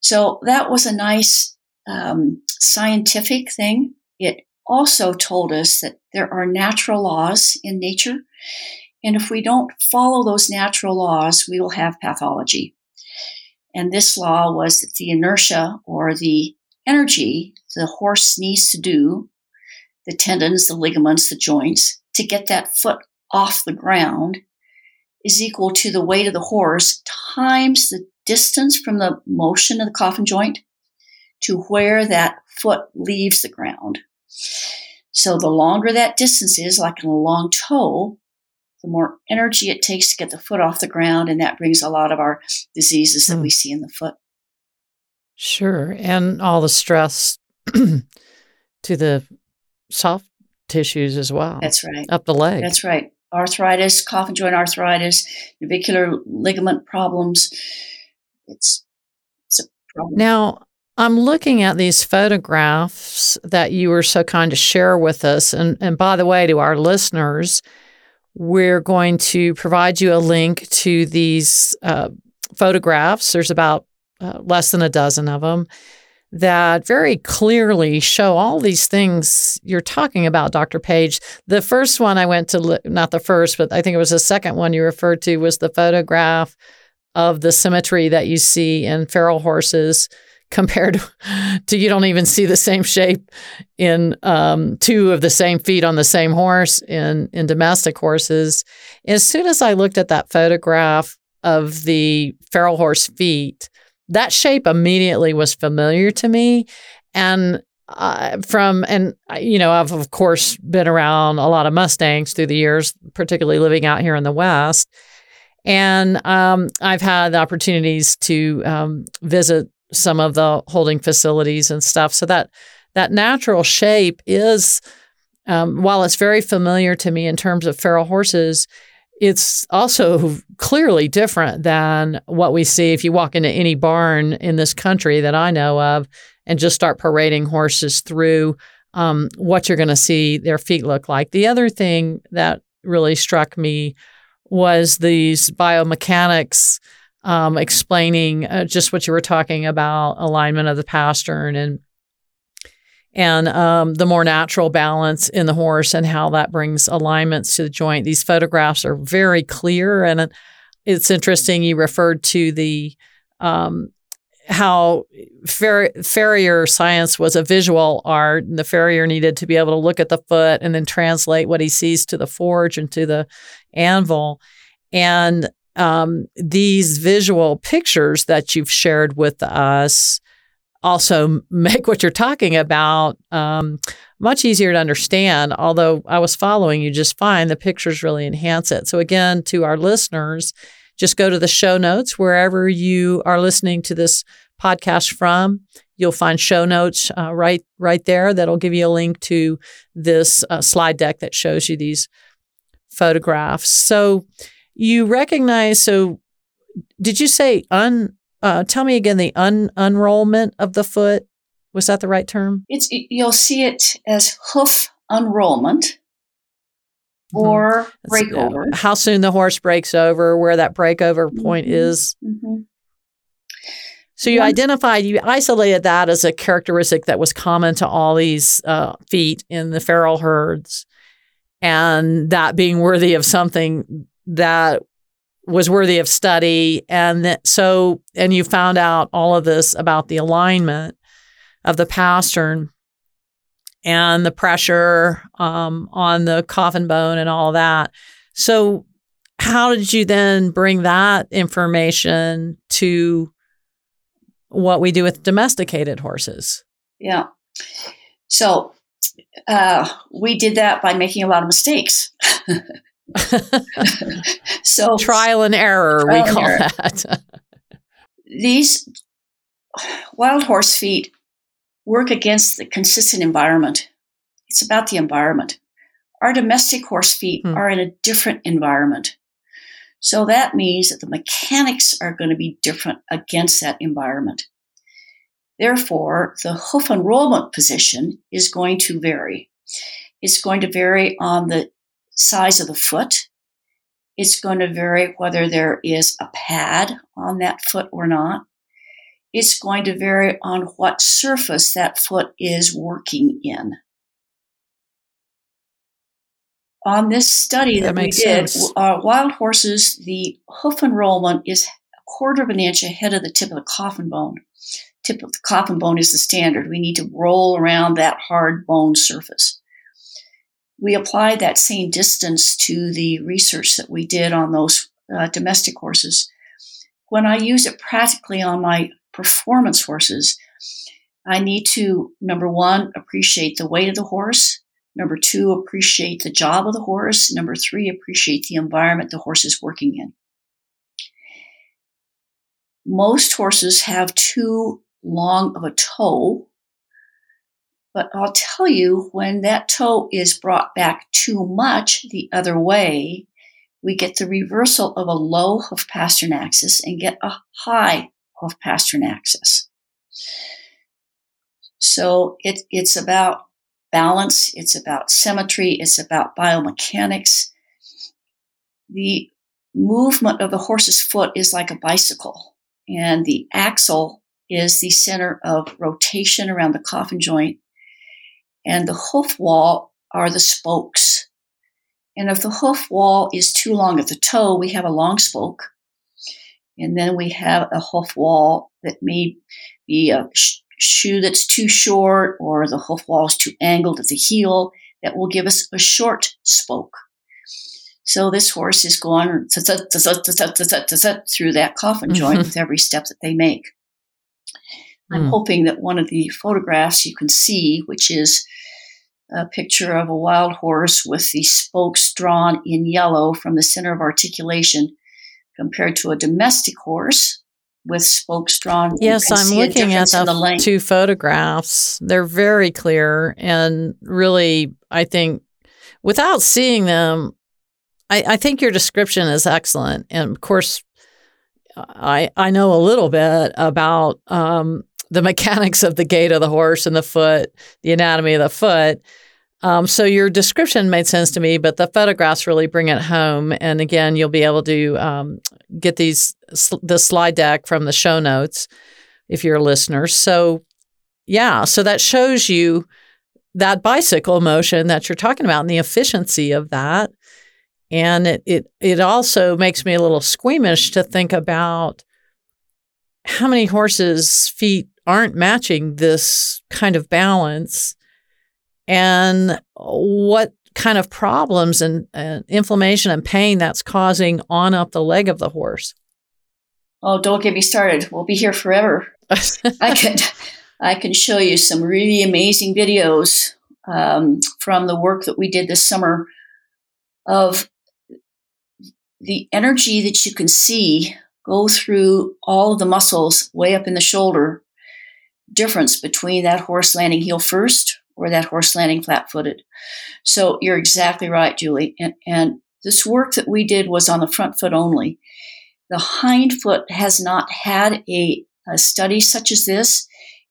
So that was a nice um, scientific thing. It also told us that there are natural laws in nature and if we don't follow those natural laws, we will have pathology. And this law was that the inertia or the energy the horse needs to do, the tendons, the ligaments, the joints, to get that foot off the ground is equal to the weight of the horse times the distance from the motion of the coffin joint to where that foot leaves the ground. So the longer that distance is, like in a long toe, the more energy it takes to get the foot off the ground, and that brings a lot of our diseases that mm. we see in the foot. Sure, and all the stress (clears throat) to the soft tissues as well. That's right. Up the leg. That's right. Arthritis, coffin joint arthritis, navicular ligament problems. It's it's a problem. Now, I'm looking at these photographs that you were so kind to share with us. And, and by the way, to our listeners, we're going to provide you a link to these uh, photographs. There's about uh, less than a dozen of them that very clearly show all these things you're talking about, Dr. Page. The first one I went to, not the first, but I think it was the second one you referred to, was the photograph of the symmetry that you see in feral horses (laughs) compared to you don't even see the same shape in um, two of the same feet on the same horse in in domestic horses. As soon as I looked at that photograph of the feral horse feet, that shape immediately was familiar to me, and uh, from and you know I've of course been around a lot of Mustangs through the years, particularly living out here in the West. And um, I've had opportunities to um, visit some of the holding facilities and stuff. So that that natural shape is, um, while it's very familiar to me in terms of feral horses, it's also clearly different than what we see if you walk into any barn in this country that I know of and just start parading horses through um, what you're going to see their feet look like. The other thing that really struck me was these biomechanics um, explaining uh, just what you were talking about alignment of the pastern and and um, the more natural balance in the horse and how that brings alignments to the joint. These photographs are very clear, and it's interesting. You referred to the um, how farrier science was a visual art, and the farrier needed to be able to look at the foot and then translate what he sees to the forge and to the anvil. And um, these visual pictures that you've shared with us also make what you're talking about um, much easier to understand. Although I was following you just fine, the pictures really enhance it. So, again, to our listeners, just go to the show notes wherever you are listening to this podcast from. You'll find show notes uh, right right there that'll give you a link to this uh, slide deck that shows you these photographs. So you recognize. So did you say un? Uh, tell me again the un unrollment of the foot. Was that the right term? It's you'll see it as hoof unrollment mm-hmm. or breakover. Uh, how soon the horse breaks over, where that breakover point mm-hmm. is. Mm-hmm. So you identified, you isolated that as a characteristic that was common to all these uh, feet in the feral herds, and that being worthy of something that was worthy of study. And that, so, and you found out all of this about the alignment of the pastern and the pressure um, on the coffin bone and all that. So, how did you then bring that information to what we do with domesticated horses? Yeah. So, uh, we did that by making a lot of mistakes. (laughs) (laughs) so, trial and error, trial we call error. that. (laughs) These wild horse feet work against the consistent environment. It's about the environment. Our domestic horse feet hmm. are in a different environment. So that means that the mechanics are going to be different against that environment. Therefore, the hoof enrollment position is going to vary. It's going to vary on the size of the foot. It's going to vary whether there is a pad on that foot or not it's going to vary on what surface that foot is working in. On this study that, that we did, uh, wild horses, the hoof enrollment is a quarter of an inch ahead of the tip of the coffin bone. Tip of the coffin bone is the standard. We need to roll around that hard bone surface. We applied that same distance to the research that we did on those uh, domestic horses. When I use it practically on my performance horses, I need to, number one, appreciate the weight of the horse. Number two, appreciate the job of the horse. Number three, appreciate the environment the horse is working in. Most horses have too long of a toe, but I'll tell you when that toe is brought back too much the other way, we get the reversal of a low hoof pastern axis and get a high hoof pastern axis. So it, it's about balance, it's about symmetry, it's about biomechanics. The movement of the horse's foot is like a bicycle, and the axle is the center of rotation around the coffin joint, and the hoof wall are the spokes. And if the hoof wall is too long at the toe, we have a long spoke. And then we have a hoof wall that may be a sh- shoe that's too short or the hoof wall is too angled at the heel that will give us a short spoke. So this horse is going through that coffin mm-hmm. joint with every step that they make. I'm mm. hoping that one of the photographs you can see, which is a picture of a wild horse with the spokes drawn in yellow from the center of articulation, compared to a domestic horse with spokes drawn. Yes, I'm looking at the, the two photographs. They're very clear and really, I think, without seeing them, I, I think your description is excellent. And of course, I I know a little bit about um, the mechanics of the gait of the horse and the foot, the anatomy of the foot. Um, so your description made sense to me, but the photographs really bring it home. And again, you'll be able to um, get these the slide deck from the show notes if you're a listener. So yeah, so that shows you that bicycle motion that you're talking about and the efficiency of that. And it it it also makes me a little squeamish to think about how many horses' feet aren't matching this kind of balance and what kind of problems and, and inflammation and pain that's causing on up the leg of the horse. Oh, don't get me started. We'll be here forever. I (laughs) can I can show you some really amazing videos um, from the work that we did this summer of the energy that you can see go through all of the muscles way up in the shoulder difference between that horse landing heel first or that horse landing flat footed. So you're exactly right, Julie. And, and this work that we did was on the front foot only. The hind foot has not had a, a study such as this.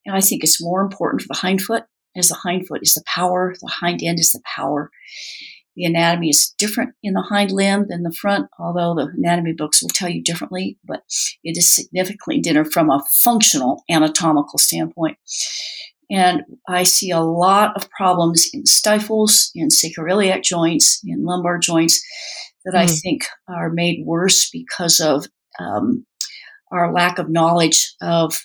And I think it's more important for the hind foot as the hind foot is the power, the hind end is the power. The anatomy is different in the hind limb than the front, although the anatomy books will tell you differently, but it is significantly different from a functional anatomical standpoint. And I see a lot of problems in stifles, in sacroiliac joints, in lumbar joints that mm. I think are made worse because of um, our lack of knowledge of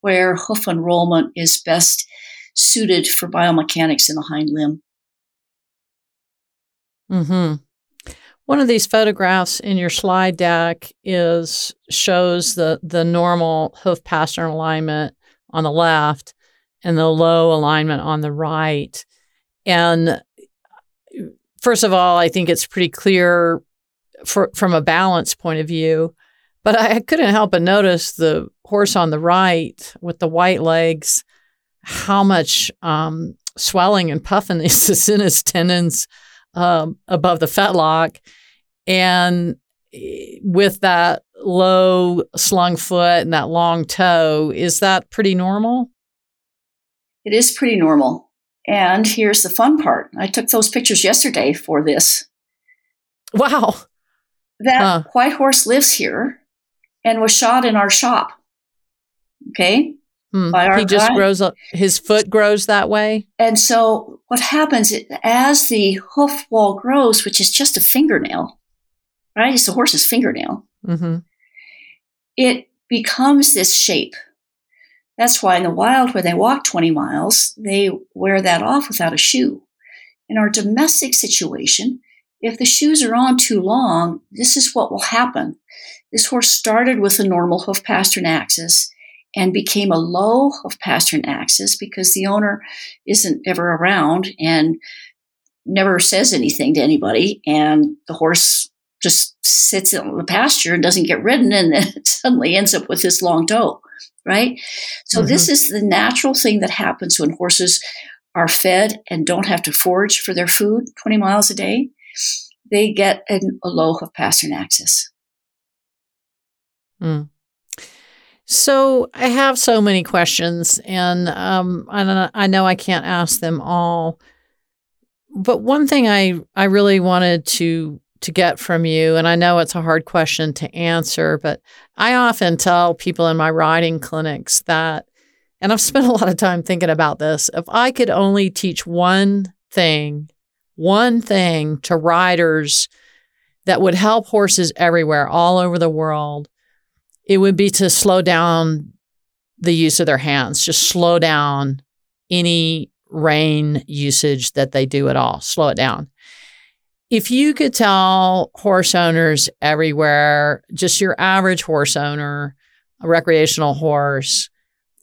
where hoof enrollment is best suited for biomechanics in the hind limb. Hmm. One of these photographs in your slide deck is shows the the normal hoof pastern alignment on the left and the low alignment on the right. And first of all, I think it's pretty clear for, from a balance point of view. But I couldn't help but notice the horse on the right with the white legs, how much um, swelling and puffiness (laughs) is in his tendons um, above the fetlock. And eh, with that low slung foot and that long toe, is that pretty normal? It is pretty normal. And here's the fun part I took those pictures yesterday for this. Wow. That huh. white horse lives here and was shot in our shop. Okay. Hmm. he just guy. grows up, his foot grows that way. And so what happens as the hoof wall grows, which is just a fingernail, right? It's a horse's fingernail. Mm-hmm. It becomes this shape. That's why in the wild, where they walk 20 miles, they wear that off without a shoe. In our domestic situation, if the shoes are on too long, this is what will happen. This horse started with a normal hoof pastern axis and became a low hoof pastern axis because the owner isn't ever around and never says anything to anybody. And the horse just sits in the pasture and doesn't get ridden and then (laughs) suddenly ends up with this long toe right? So mm-hmm. this is the natural thing that happens when horses are fed and don't have to forage for their food 20 miles a day. They get an, a low hoof pastern axis. Mm. So I have so many questions, and um, I, I know I can't ask them all. But one thing I, I really wanted to to get from you? And I know it's a hard question to answer, but I often tell people in my riding clinics that, and I've spent a lot of time thinking about this, if I could only teach one thing, one thing to riders that would help horses everywhere, all over the world, it would be to slow down the use of their hands, just slow down any rein usage that they do at all, slow it down. If you could tell horse owners everywhere, just your average horse owner, a recreational horse,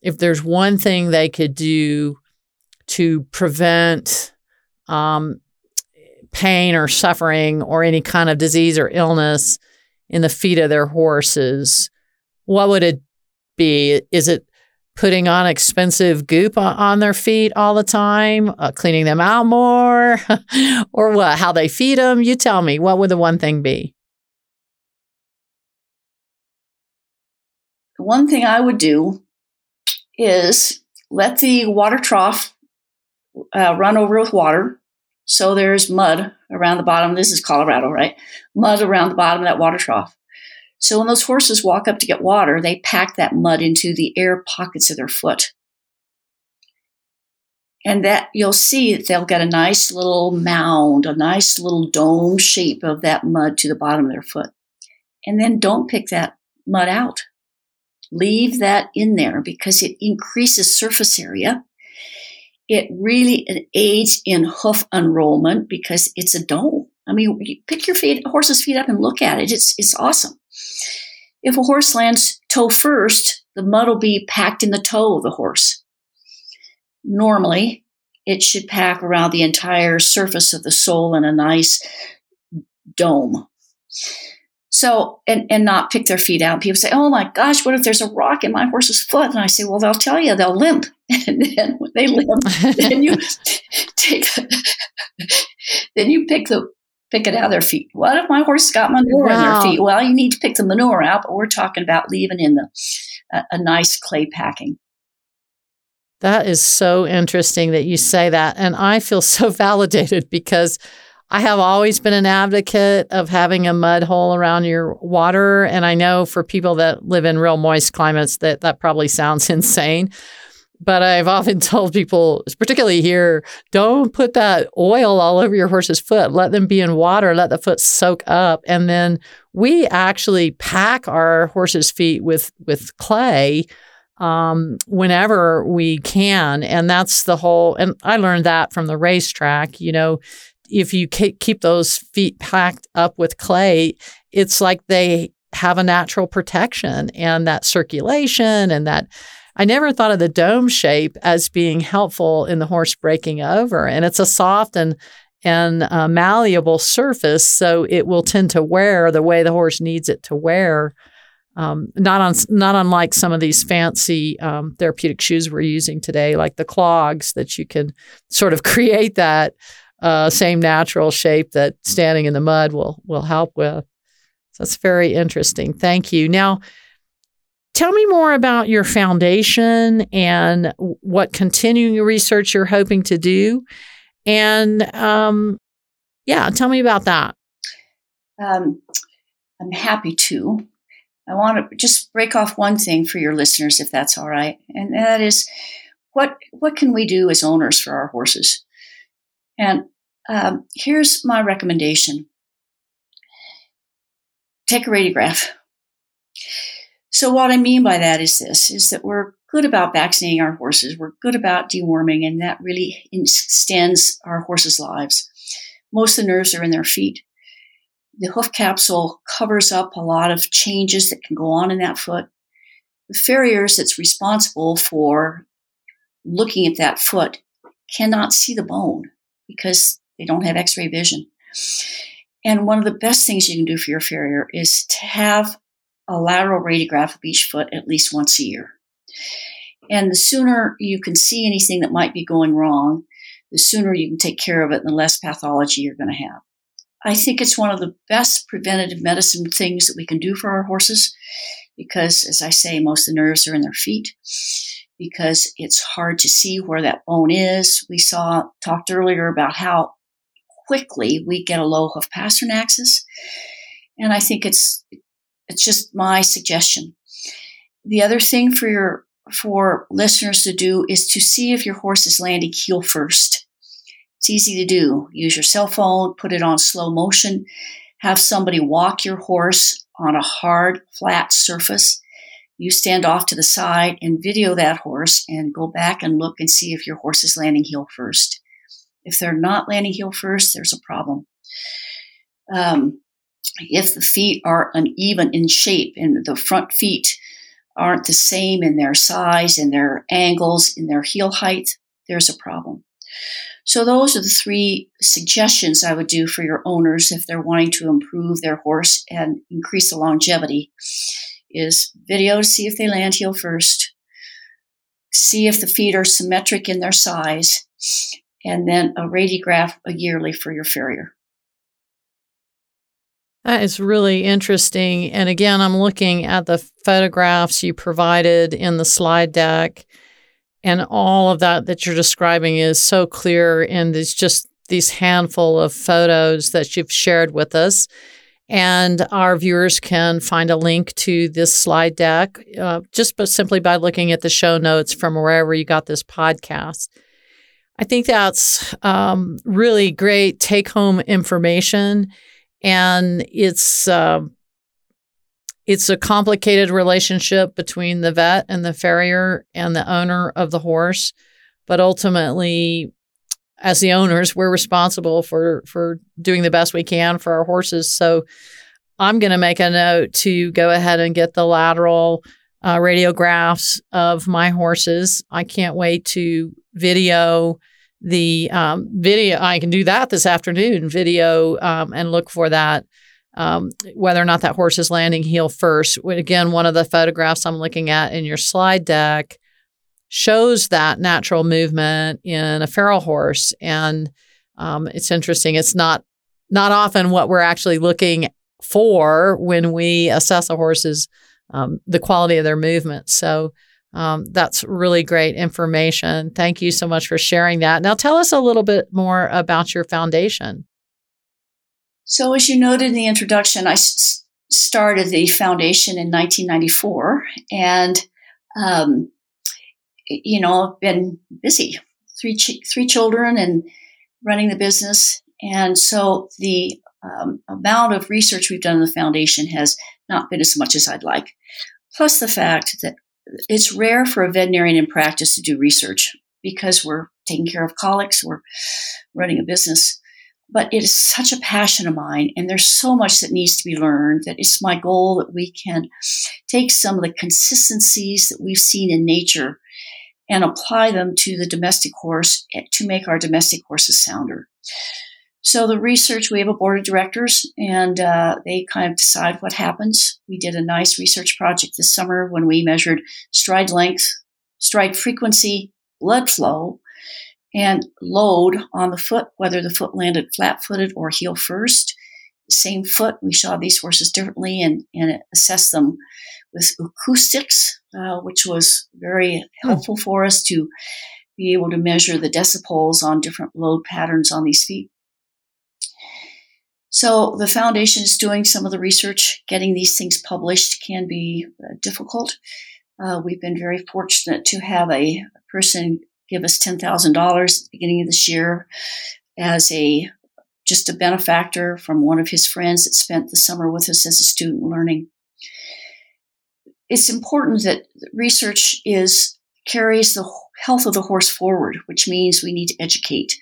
if there's one thing they could do to prevent um, pain or suffering or any kind of disease or illness in the feet of their horses, what would it be? Is it putting on expensive goop on their feet all the time, uh, cleaning them out more, (laughs) or what? How they feed them? You tell me. What would the one thing be? The one thing I would do is let the water trough uh, run over with water. So there's mud around the bottom. This is Colorado, right? Mud around the bottom of that water trough. So when those horses walk up to get water, they pack that mud into the air pockets of their foot. And that you'll see that they'll get a nice little mound, a nice little dome shape of that mud to the bottom of their foot. And then don't pick that mud out. Leave that in there because it increases surface area. It really aids in hoof unrollment because it's a dome. I mean, pick your feet, horse's feet up and look at it. It's, it's awesome. If a horse lands toe first, the mud will be packed in the toe of the horse. Normally, it should pack around the entire surface of the sole in a nice dome. So, and, and not pick their feet out. People say, oh my gosh, what if there's a rock in my horse's foot? And I say, well, they'll tell you, they'll limp. (laughs) And then when they limp, then you (laughs) take, (laughs) then you pick the, pick it out of their feet. What if my horse got manure wow. in their feet? Well, you need to pick the manure out, but we're talking about leaving in the, a, a nice clay packing. That is so interesting that you say that. And I feel so (laughs) validated because I have always been an advocate of having a mud hole around your water. And I know for people that live in real moist climates that that probably sounds (laughs) insane. But I've often (laughs) told people, particularly here, don't put that oil all over your horse's foot. Let them be in water, let the foot soak up. And then we actually pack our horse's feet with, with clay um, whenever we can. And that's the whole, and I learned that from the racetrack. You know, if you keep those feet packed up with clay, it's like they have a natural protection and that circulation and that. I never thought of the dome shape as being helpful in the horse breaking over. And it's a soft and and uh, malleable surface, so it will tend to wear the way the horse needs it to wear. Um, not on not unlike some of these fancy um, therapeutic shoes we're using today, like the clogs that you can sort of (laughs) create that uh, same natural shape that standing in the mud will will help with. So that's very interesting. Thank you. Now, tell me more about your foundation and what continuing research you're hoping to do, and um, yeah, tell me about that. Um, I'm happy to. I want to just break off one thing for your listeners, if that's all right, and that is what what can we do as owners for our horses? And um, here's my recommendation take a radiograph. So, what I mean by that is this is that we're good about vaccinating our horses, we're good about deworming, and that really extends our horses' lives. Most of the nerves are in their feet. The hoof capsule covers up a lot of changes that can go on in that foot. The farriers that's responsible for looking at that foot cannot see the bone because they don't have x ray vision. And one of the best things you can do for your farrier is to have a lateral radiograph of each foot at least once a year. And the sooner you can see anything that might be going wrong, the sooner you can take care of it and the less pathology you're going to have. I think it's one of the best preventative medicine things that we can do for our horses because, as I say, most of the nerves are in their feet because it's hard to see where that bone is. We saw, talked earlier about how quickly we get a low hoof pastern axis. And I think it's, it's just my suggestion. The other thing for your, for listeners to do is to see if your horse is landing heel first. It's easy to do. Use your cell phone, put it on slow motion, have somebody walk your horse on a hard, flat surface you stand off to the side and video that horse and go back and look and see if your horse is landing heel first. If they're not landing heel first, there's a problem. Um, if the feet are uneven in shape and the front feet aren't the same in their size and their angles in their heel height, there's a problem. So those are the three suggestions I would do for your owners if they're wanting to improve their horse and increase the longevity is video to see if they land heel first, see if the feet are symmetric in their size, and then a radiograph a yearly for your farrier. That is really interesting. And again, I'm looking at the photographs you provided in the slide deck. And all of that that you're describing is so clear in these just these handful of photos that you've shared with us. And our viewers can find a link to this slide deck uh, just but simply by looking at the show notes from wherever you got this podcast. I think that's um, really great take home information. And it's, uh, it's a complicated relationship between the vet and the farrier and the owner of the horse. But ultimately, as the owners, we're responsible for for doing the best we can for our horses. So I'm going to make a note to go ahead and get the lateral uh, radiographs of my horses. I can't wait to video the um, video. I can do that this afternoon. Video um, and look for that um, whether or not that horse is landing heel first. Again, one of the photographs I'm looking at in your slide deck shows that natural movement in a feral horse, and um, it's interesting. It's not not often what we're actually looking for when we assess a horse's um, the quality of their movement. So um, that's really great information. Thank you so much for sharing that. Now, tell us a little bit more about your foundation. So, as you noted in the introduction, I s- started the foundation in 1994, and um, you know, I've been busy, three ch- three children, and running the business, and so the um, amount of research we've done in the foundation has not been as much as I'd like. Plus, the fact that it's rare for a veterinarian in practice to do research because we're taking care of colics, we're running a business. But it is such a passion of mine, and there's so much that needs to be learned that it's my goal that we can take some of the consistencies that we've seen in nature and apply them to the domestic horse eh, to make our domestic horses sounder. So the research, we have a board of directors, and uh, they kind of decide what happens. We did a nice research project this summer when we measured stride length, stride frequency, blood flow, and load on the foot, whether the foot landed flat-footed or heel first. Same foot, we saw these horses differently and, and assessed them with acoustics, uh, which was very hmm. helpful for us to be able to measure the decibels on different load patterns on these feet. So the foundation is doing some of the research. Getting these things published can be uh, difficult. Uh, we've been very fortunate to have a person give us ten thousand dollars at the beginning of this year as a just a benefactor from one of his friends that spent the summer with us as a student learning. It's important that research is carries the health of the horse forward, which means we need to educate.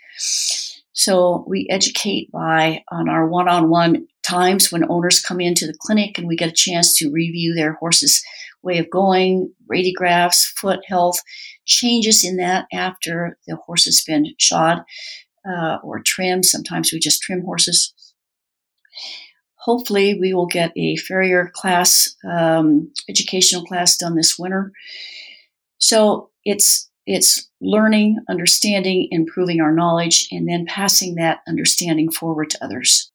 So we educate by on our one-on-one times when owners come into the clinic and we get a chance to review their horse's way of going, radiographs, foot health, changes in that after the horse has been shod uh, or trimmed. Sometimes we just trim horses. Hopefully, we will get a farrier class, um, educational class done this winter. So it's it's learning, understanding, improving our knowledge, and then passing that understanding forward to others.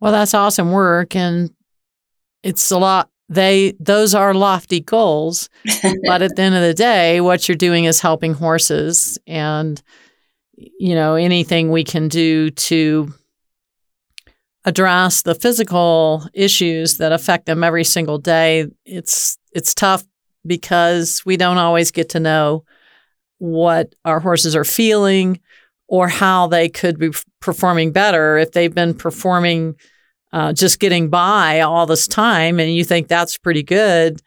Well, that's awesome work. And it's a lot. They, those are lofty goals. (laughs) but at the end of the day, what you're doing is helping horses. And, you know, anything we can do to address the physical issues that affect them every single day, it's, it's tough because we don't always get to know what our horses are feeling or how they could be performing better if they've been performing uh, just getting by all this time and you think that's pretty good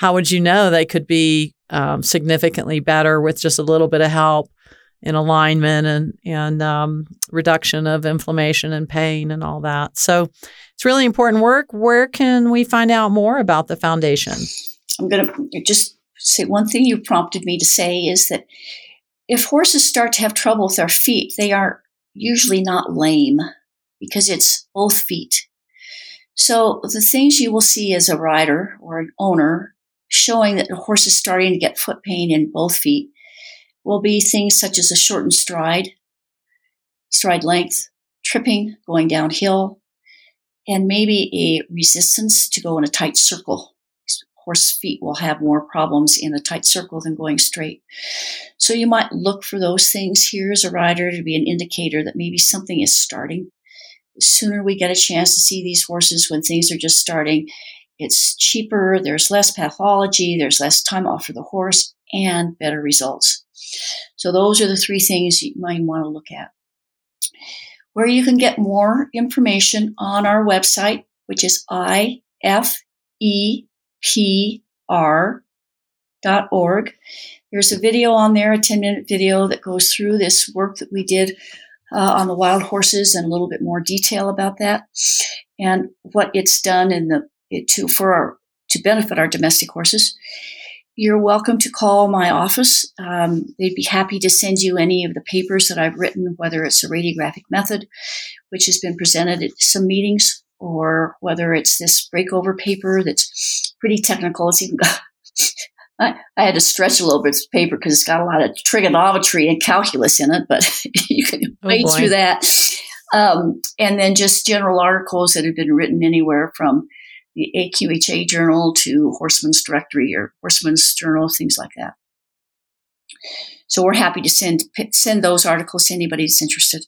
how would you know they could be um, significantly better with just a little bit of help in alignment and and um, reduction of inflammation and pain and all that? So it's really important work. Where can we find out more about the foundation I'm going to just say one thing you prompted me to say is that if horses start to have trouble with their feet, they are usually not lame because it's both feet. So the things you will see as a rider or an owner showing that the horse is starting to get foot pain in both feet will be things such as a shortened stride, stride length, tripping, going downhill, and maybe a resistance to go in a tight circle horse feet will have more problems in a tight circle than going straight. So you might look for those things here as a rider to be an indicator that maybe something is starting. The sooner we get a chance to see these horses when things are just starting, it's cheaper, there's less pathology, there's less time off for the horse, and better results. So those are the three things you might want to look at. Where you can get more information on our website, which is IFE pr.org. There's a video on there, a 10 minute video that goes through this work that we did uh, on the wild horses and a little bit more detail about that and what it's done in the it to for our to benefit our domestic horses. you're welcome to call my office. Um, they'd be happy to send you any of the papers that I've written, whether it's a radiographic method, which has been presented at some meetings, or whether it's this breakover paper that's pretty technical. It's even got, I, I, had to stretch a little bit of paper because it's got a lot of trigonometry and calculus in it, but (laughs) you can oh wade through that. Um, and then just general articles that have been written anywhere from the AQHA journal to Horseman's Directory or Horseman's Journal, things like that. So we're happy to send send those articles to anybody that's interested.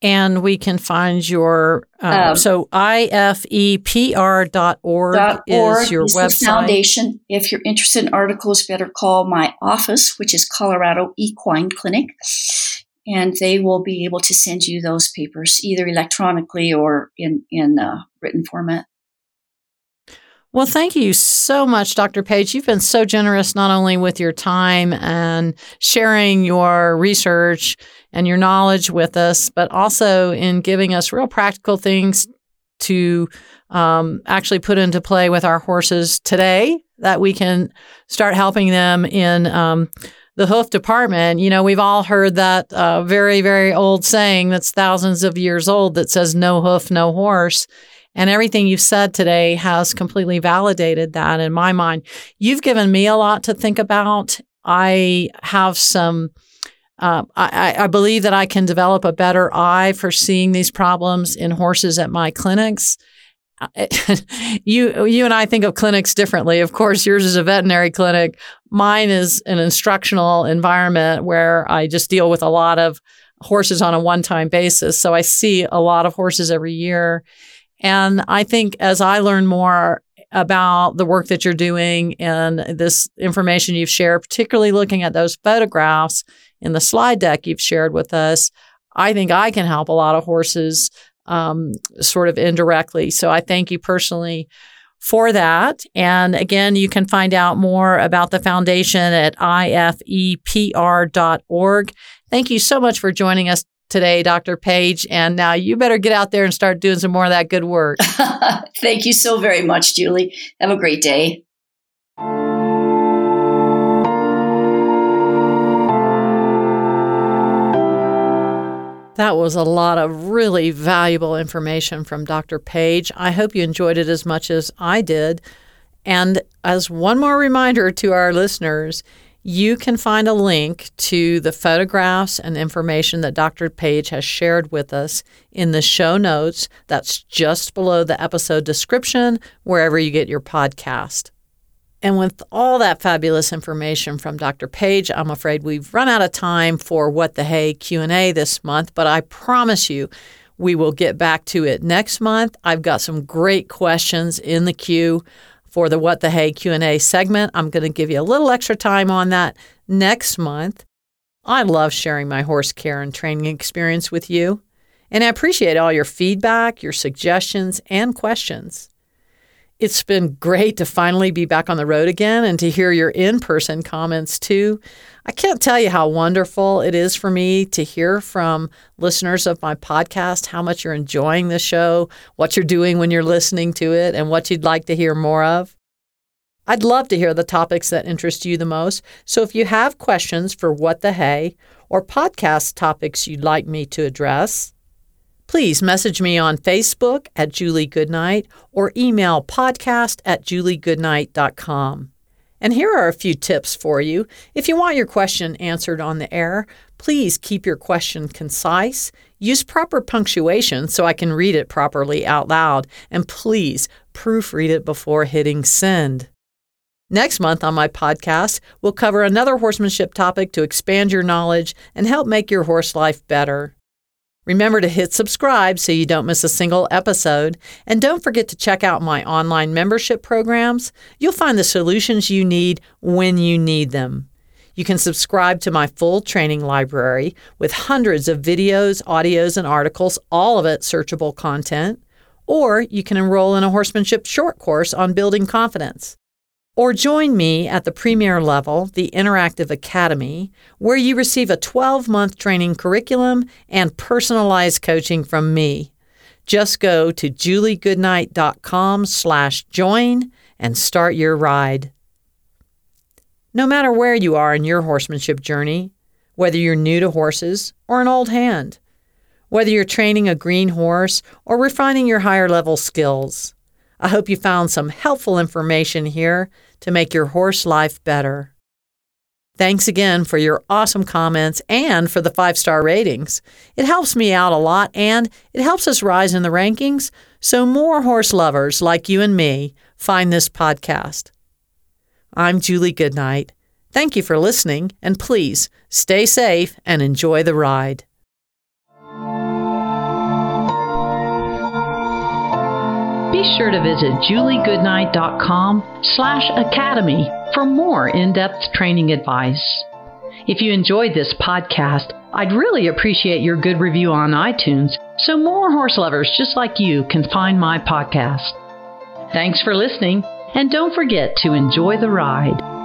And we can find your um, um, so ifepr.org dot org is your is website. foundation. If you're interested in articles, better call my office, which is Colorado Equine Clinic and they will be able to send you those papers either electronically or in in uh, written format. Well, thank you so much, Dr. Page. You've been so generous not only with your time and sharing your research and your knowledge with us, but also in giving us real practical things to um, actually put into play with our horses today that we can start helping them in um, the hoof department, you know, we've all heard that uh, very, very old saying that's thousands of years old that says no hoof, no horse. And everything you've said today has completely validated that in my mind. You've given me a lot to think about. I have some, uh, I, I believe that I can develop a better eye for seeing these problems in horses at my clinics. (laughs) you you and I think of clinics differently. Of course, yours is a veterinary clinic. Mine is an instructional environment where I just deal with a lot of horses on a one-time basis. So I see a lot of horses every year. And I think as I learn more about the work that you're doing and this information you've shared, particularly looking at those photographs in the slide deck you've shared with us, I think I can help a lot of horses um, sort of indirectly. So I thank you personally for that. And again, you can find out more about the foundation at ifepr.org. Thank you so much for joining us today, Dr. Page. And now you better get out there and start doing some more of that good work. (laughs) Thank you so very much, Julie. Have a great day. That was a lot of really valuable information from Dr. Page. I hope you enjoyed it as much as I did. And as one more reminder to our listeners, you can find a link to the photographs and information that Dr. Page has shared with us in the show notes. That's just below the episode description, wherever you get your podcast. And with all that fabulous information from Dr. Page, I'm afraid we've run out of time for what the hey Q&A this month, but I promise you we will get back to it next month. I've got some great questions in the queue for the what the hey Q&A segment. I'm going to give you a little extra time on that next month. I love sharing my horse care and training experience with you, and I appreciate all your feedback, your suggestions, and questions. It's been great to finally be back on the road again and to hear your in person comments too. I can't tell you how wonderful it is for me to hear from listeners of my podcast how much you're enjoying the show, what you're doing when you're listening to it, and what you'd like to hear more of. I'd love to hear the topics that interest you the most. So if you have questions for What the Hey or podcast topics you'd like me to address, Please message me on Facebook at Julie Goodnight or email podcast at juliegoodnight.com. And here are a few tips for you. If you want your question answered on the air, please keep your question concise. Use proper punctuation so I can read it properly out loud. And please proofread it before hitting send. Next month on my podcast, we'll cover another horsemanship topic to expand your knowledge and help make your horse life better. Remember to hit subscribe so you don't miss a single episode. And don't forget to check out my online membership programs. You'll find the solutions you need when you need them. You can subscribe to my full training library with hundreds of videos, audios, and articles, all of it searchable content. Or you can enroll in a horsemanship short course on building confidence. Or join me at the premier level, the Interactive Academy, where you receive a 12 month training curriculum and personalized coaching from me. Just go to juliegoodnight.com slash join and start your ride. no matter where you are in your horsemanship journey, whether you're new to horses or an old hand, whether you're training a green horse or refining your higher level skills. I hope you found some helpful information here to make your horse life better. Thanks again for your awesome comments and for the five star ratings. It helps me out a lot and it helps us rise in the rankings so more horse lovers like you and me find this podcast. I'm Julie Goodnight. Thank you for listening, and please stay safe and enjoy the ride. Be sure to visit juliegoodnight.com slash academy for more in-depth training advice. If you enjoyed this podcast, I'd really appreciate your good review on iTunes so more horse lovers just like you can find my podcast. Thanks for listening, and don't forget to enjoy the ride.